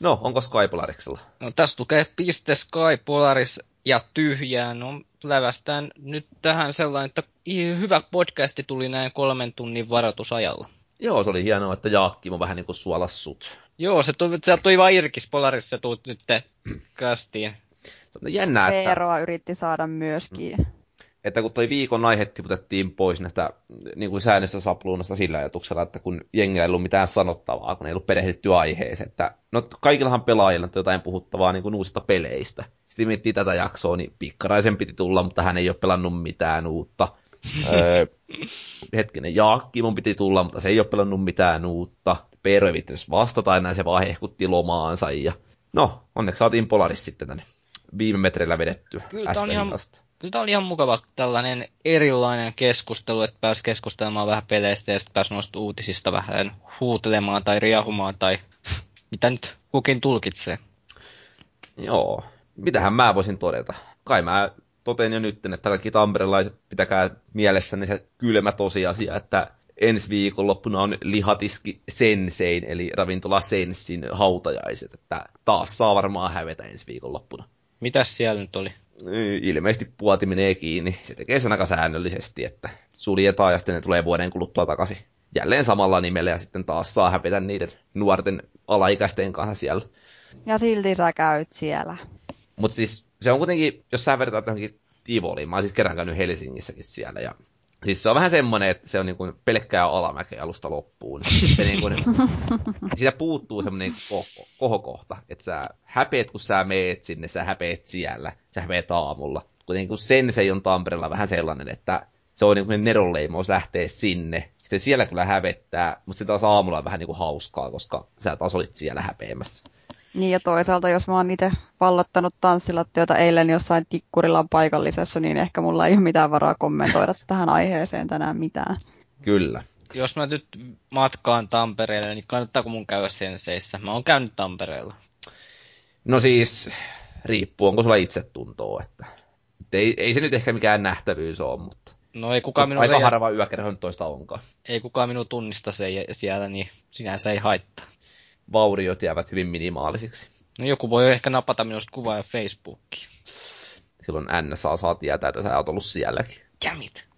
No, onko Skypolariksella? No tässä lukee piste Sky Polaris ja tyhjää. No lävästään nyt tähän sellainen, että hyvä podcasti tuli näin kolmen tunnin varoitusajalla. Joo, se oli hienoa, että Jaakkimo vähän niin kuin suolas sut. Joo, se tuli, se tuli vaan Irkis Polaris, se tuut nyt kästiin. Se on jännää, että, Veeroa yritti saada myöskin. Että kun toi viikon aihe tiputettiin pois näistä niin kuin säännöstä sapluunasta sillä ajatuksella, että kun jengillä ei ollut mitään sanottavaa, kun ei ollut perehdytty aiheeseen, että no kaikillahan pelaajilla on jotain puhuttavaa niin kuin uusista peleistä. Sitten miettii tätä jaksoa, niin Pikkaraisen piti tulla, mutta hän ei ole pelannut mitään uutta. [LAUGHS] öö, hetkinen, Jaakkimon piti tulla, mutta se ei ole pelannut mitään uutta. Peero ei vastata enää, se vaan hehkutti lomaansa. Ja... No, onneksi saatiin Polaris sitten tänne viime metreillä vedettyä Kyllä on ihan-. Kyllä tämä oli ihan mukava tällainen erilainen keskustelu, että pääsi keskustelemaan vähän peleistä ja sitten pääsi noista uutisista vähän huutelemaan tai riahumaan tai [LAUGHS] mitä nyt kukin tulkitsee. Joo. Mitähän mä voisin todeta? Kai mä totean jo nyt, että kaikki tamperelaiset pitäkää mielessänne se kylmä tosiasia, että ensi viikonloppuna on lihatiski Sensein, eli ravintola Sensin hautajaiset, että taas saa varmaan hävetä ensi viikonloppuna. Mitäs siellä nyt oli? Ilmeisesti puoti menee kiinni. Se tekee sen aika säännöllisesti, että suljetaan ja sitten ne tulee vuoden kuluttua takaisin jälleen samalla nimellä ja sitten taas saa hävetä niiden nuorten alaikäisten kanssa siellä. Ja silti sä käyt siellä. Mutta siis se on kuitenkin, jos sä vertaat johonkin Tivoliin, mä oon siis kerran käynyt Helsingissäkin siellä ja Siis se on vähän semmoinen, että se on niin kuin pelkkää alamäkeä alusta loppuun. Se niin kuin, [LAUGHS] siitä puuttuu semmoinen ko- kohokohta, että sä häpeet, kun sä meet sinne, sä häpeet siellä, sä häpeet aamulla. Kun Sensei on Tampereella vähän sellainen, että se on niin kuin lähtee sinne. Sitten siellä kyllä hävettää, mutta se taas aamulla on vähän niin kuin hauskaa, koska sä taas olit siellä häpeämässä. Niin ja toisaalta, jos mä oon itse vallottanut tanssilattiota eilen jossain Tikkurilan paikallisessa, niin ehkä mulla ei ole mitään varaa kommentoida [LAUGHS] tähän aiheeseen tänään mitään. Kyllä. Jos mä nyt matkaan Tampereelle, niin kannattaako mun käydä Senseissä? Mä oon käynyt Tampereella. No siis, riippuu, onko sulla itsetuntoa, että et ei, ei se nyt ehkä mikään nähtävyys ole, mutta No ei kukaan minun, aika se, harva yökerho nyt toista onkaan. ei kukaan minun tunnista se siellä, niin sinänsä ei haittaa. Vauriot jäävät hyvin minimaalisiksi. No joku voi ehkä napata minusta kuvaa ja Facebookiin. Silloin NSA saa tietää, että sä oot ollut sielläkin. Jämit.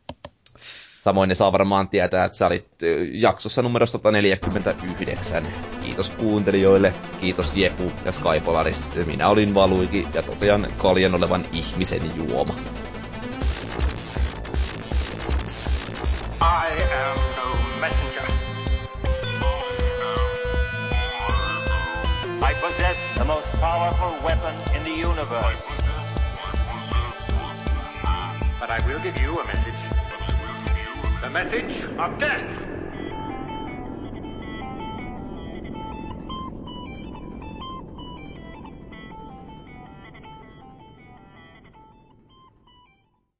Samoin ne saa varmaan tietää, että sä olit jaksossa numero 149. Kiitos kuuntelijoille, kiitos Jepu ja Skypolaris. Minä olin Valuiki ja totean kaljan olevan ihmisen juoma. I am no messenger. The most powerful weapon in the universe. But I will give you a message. The message of death.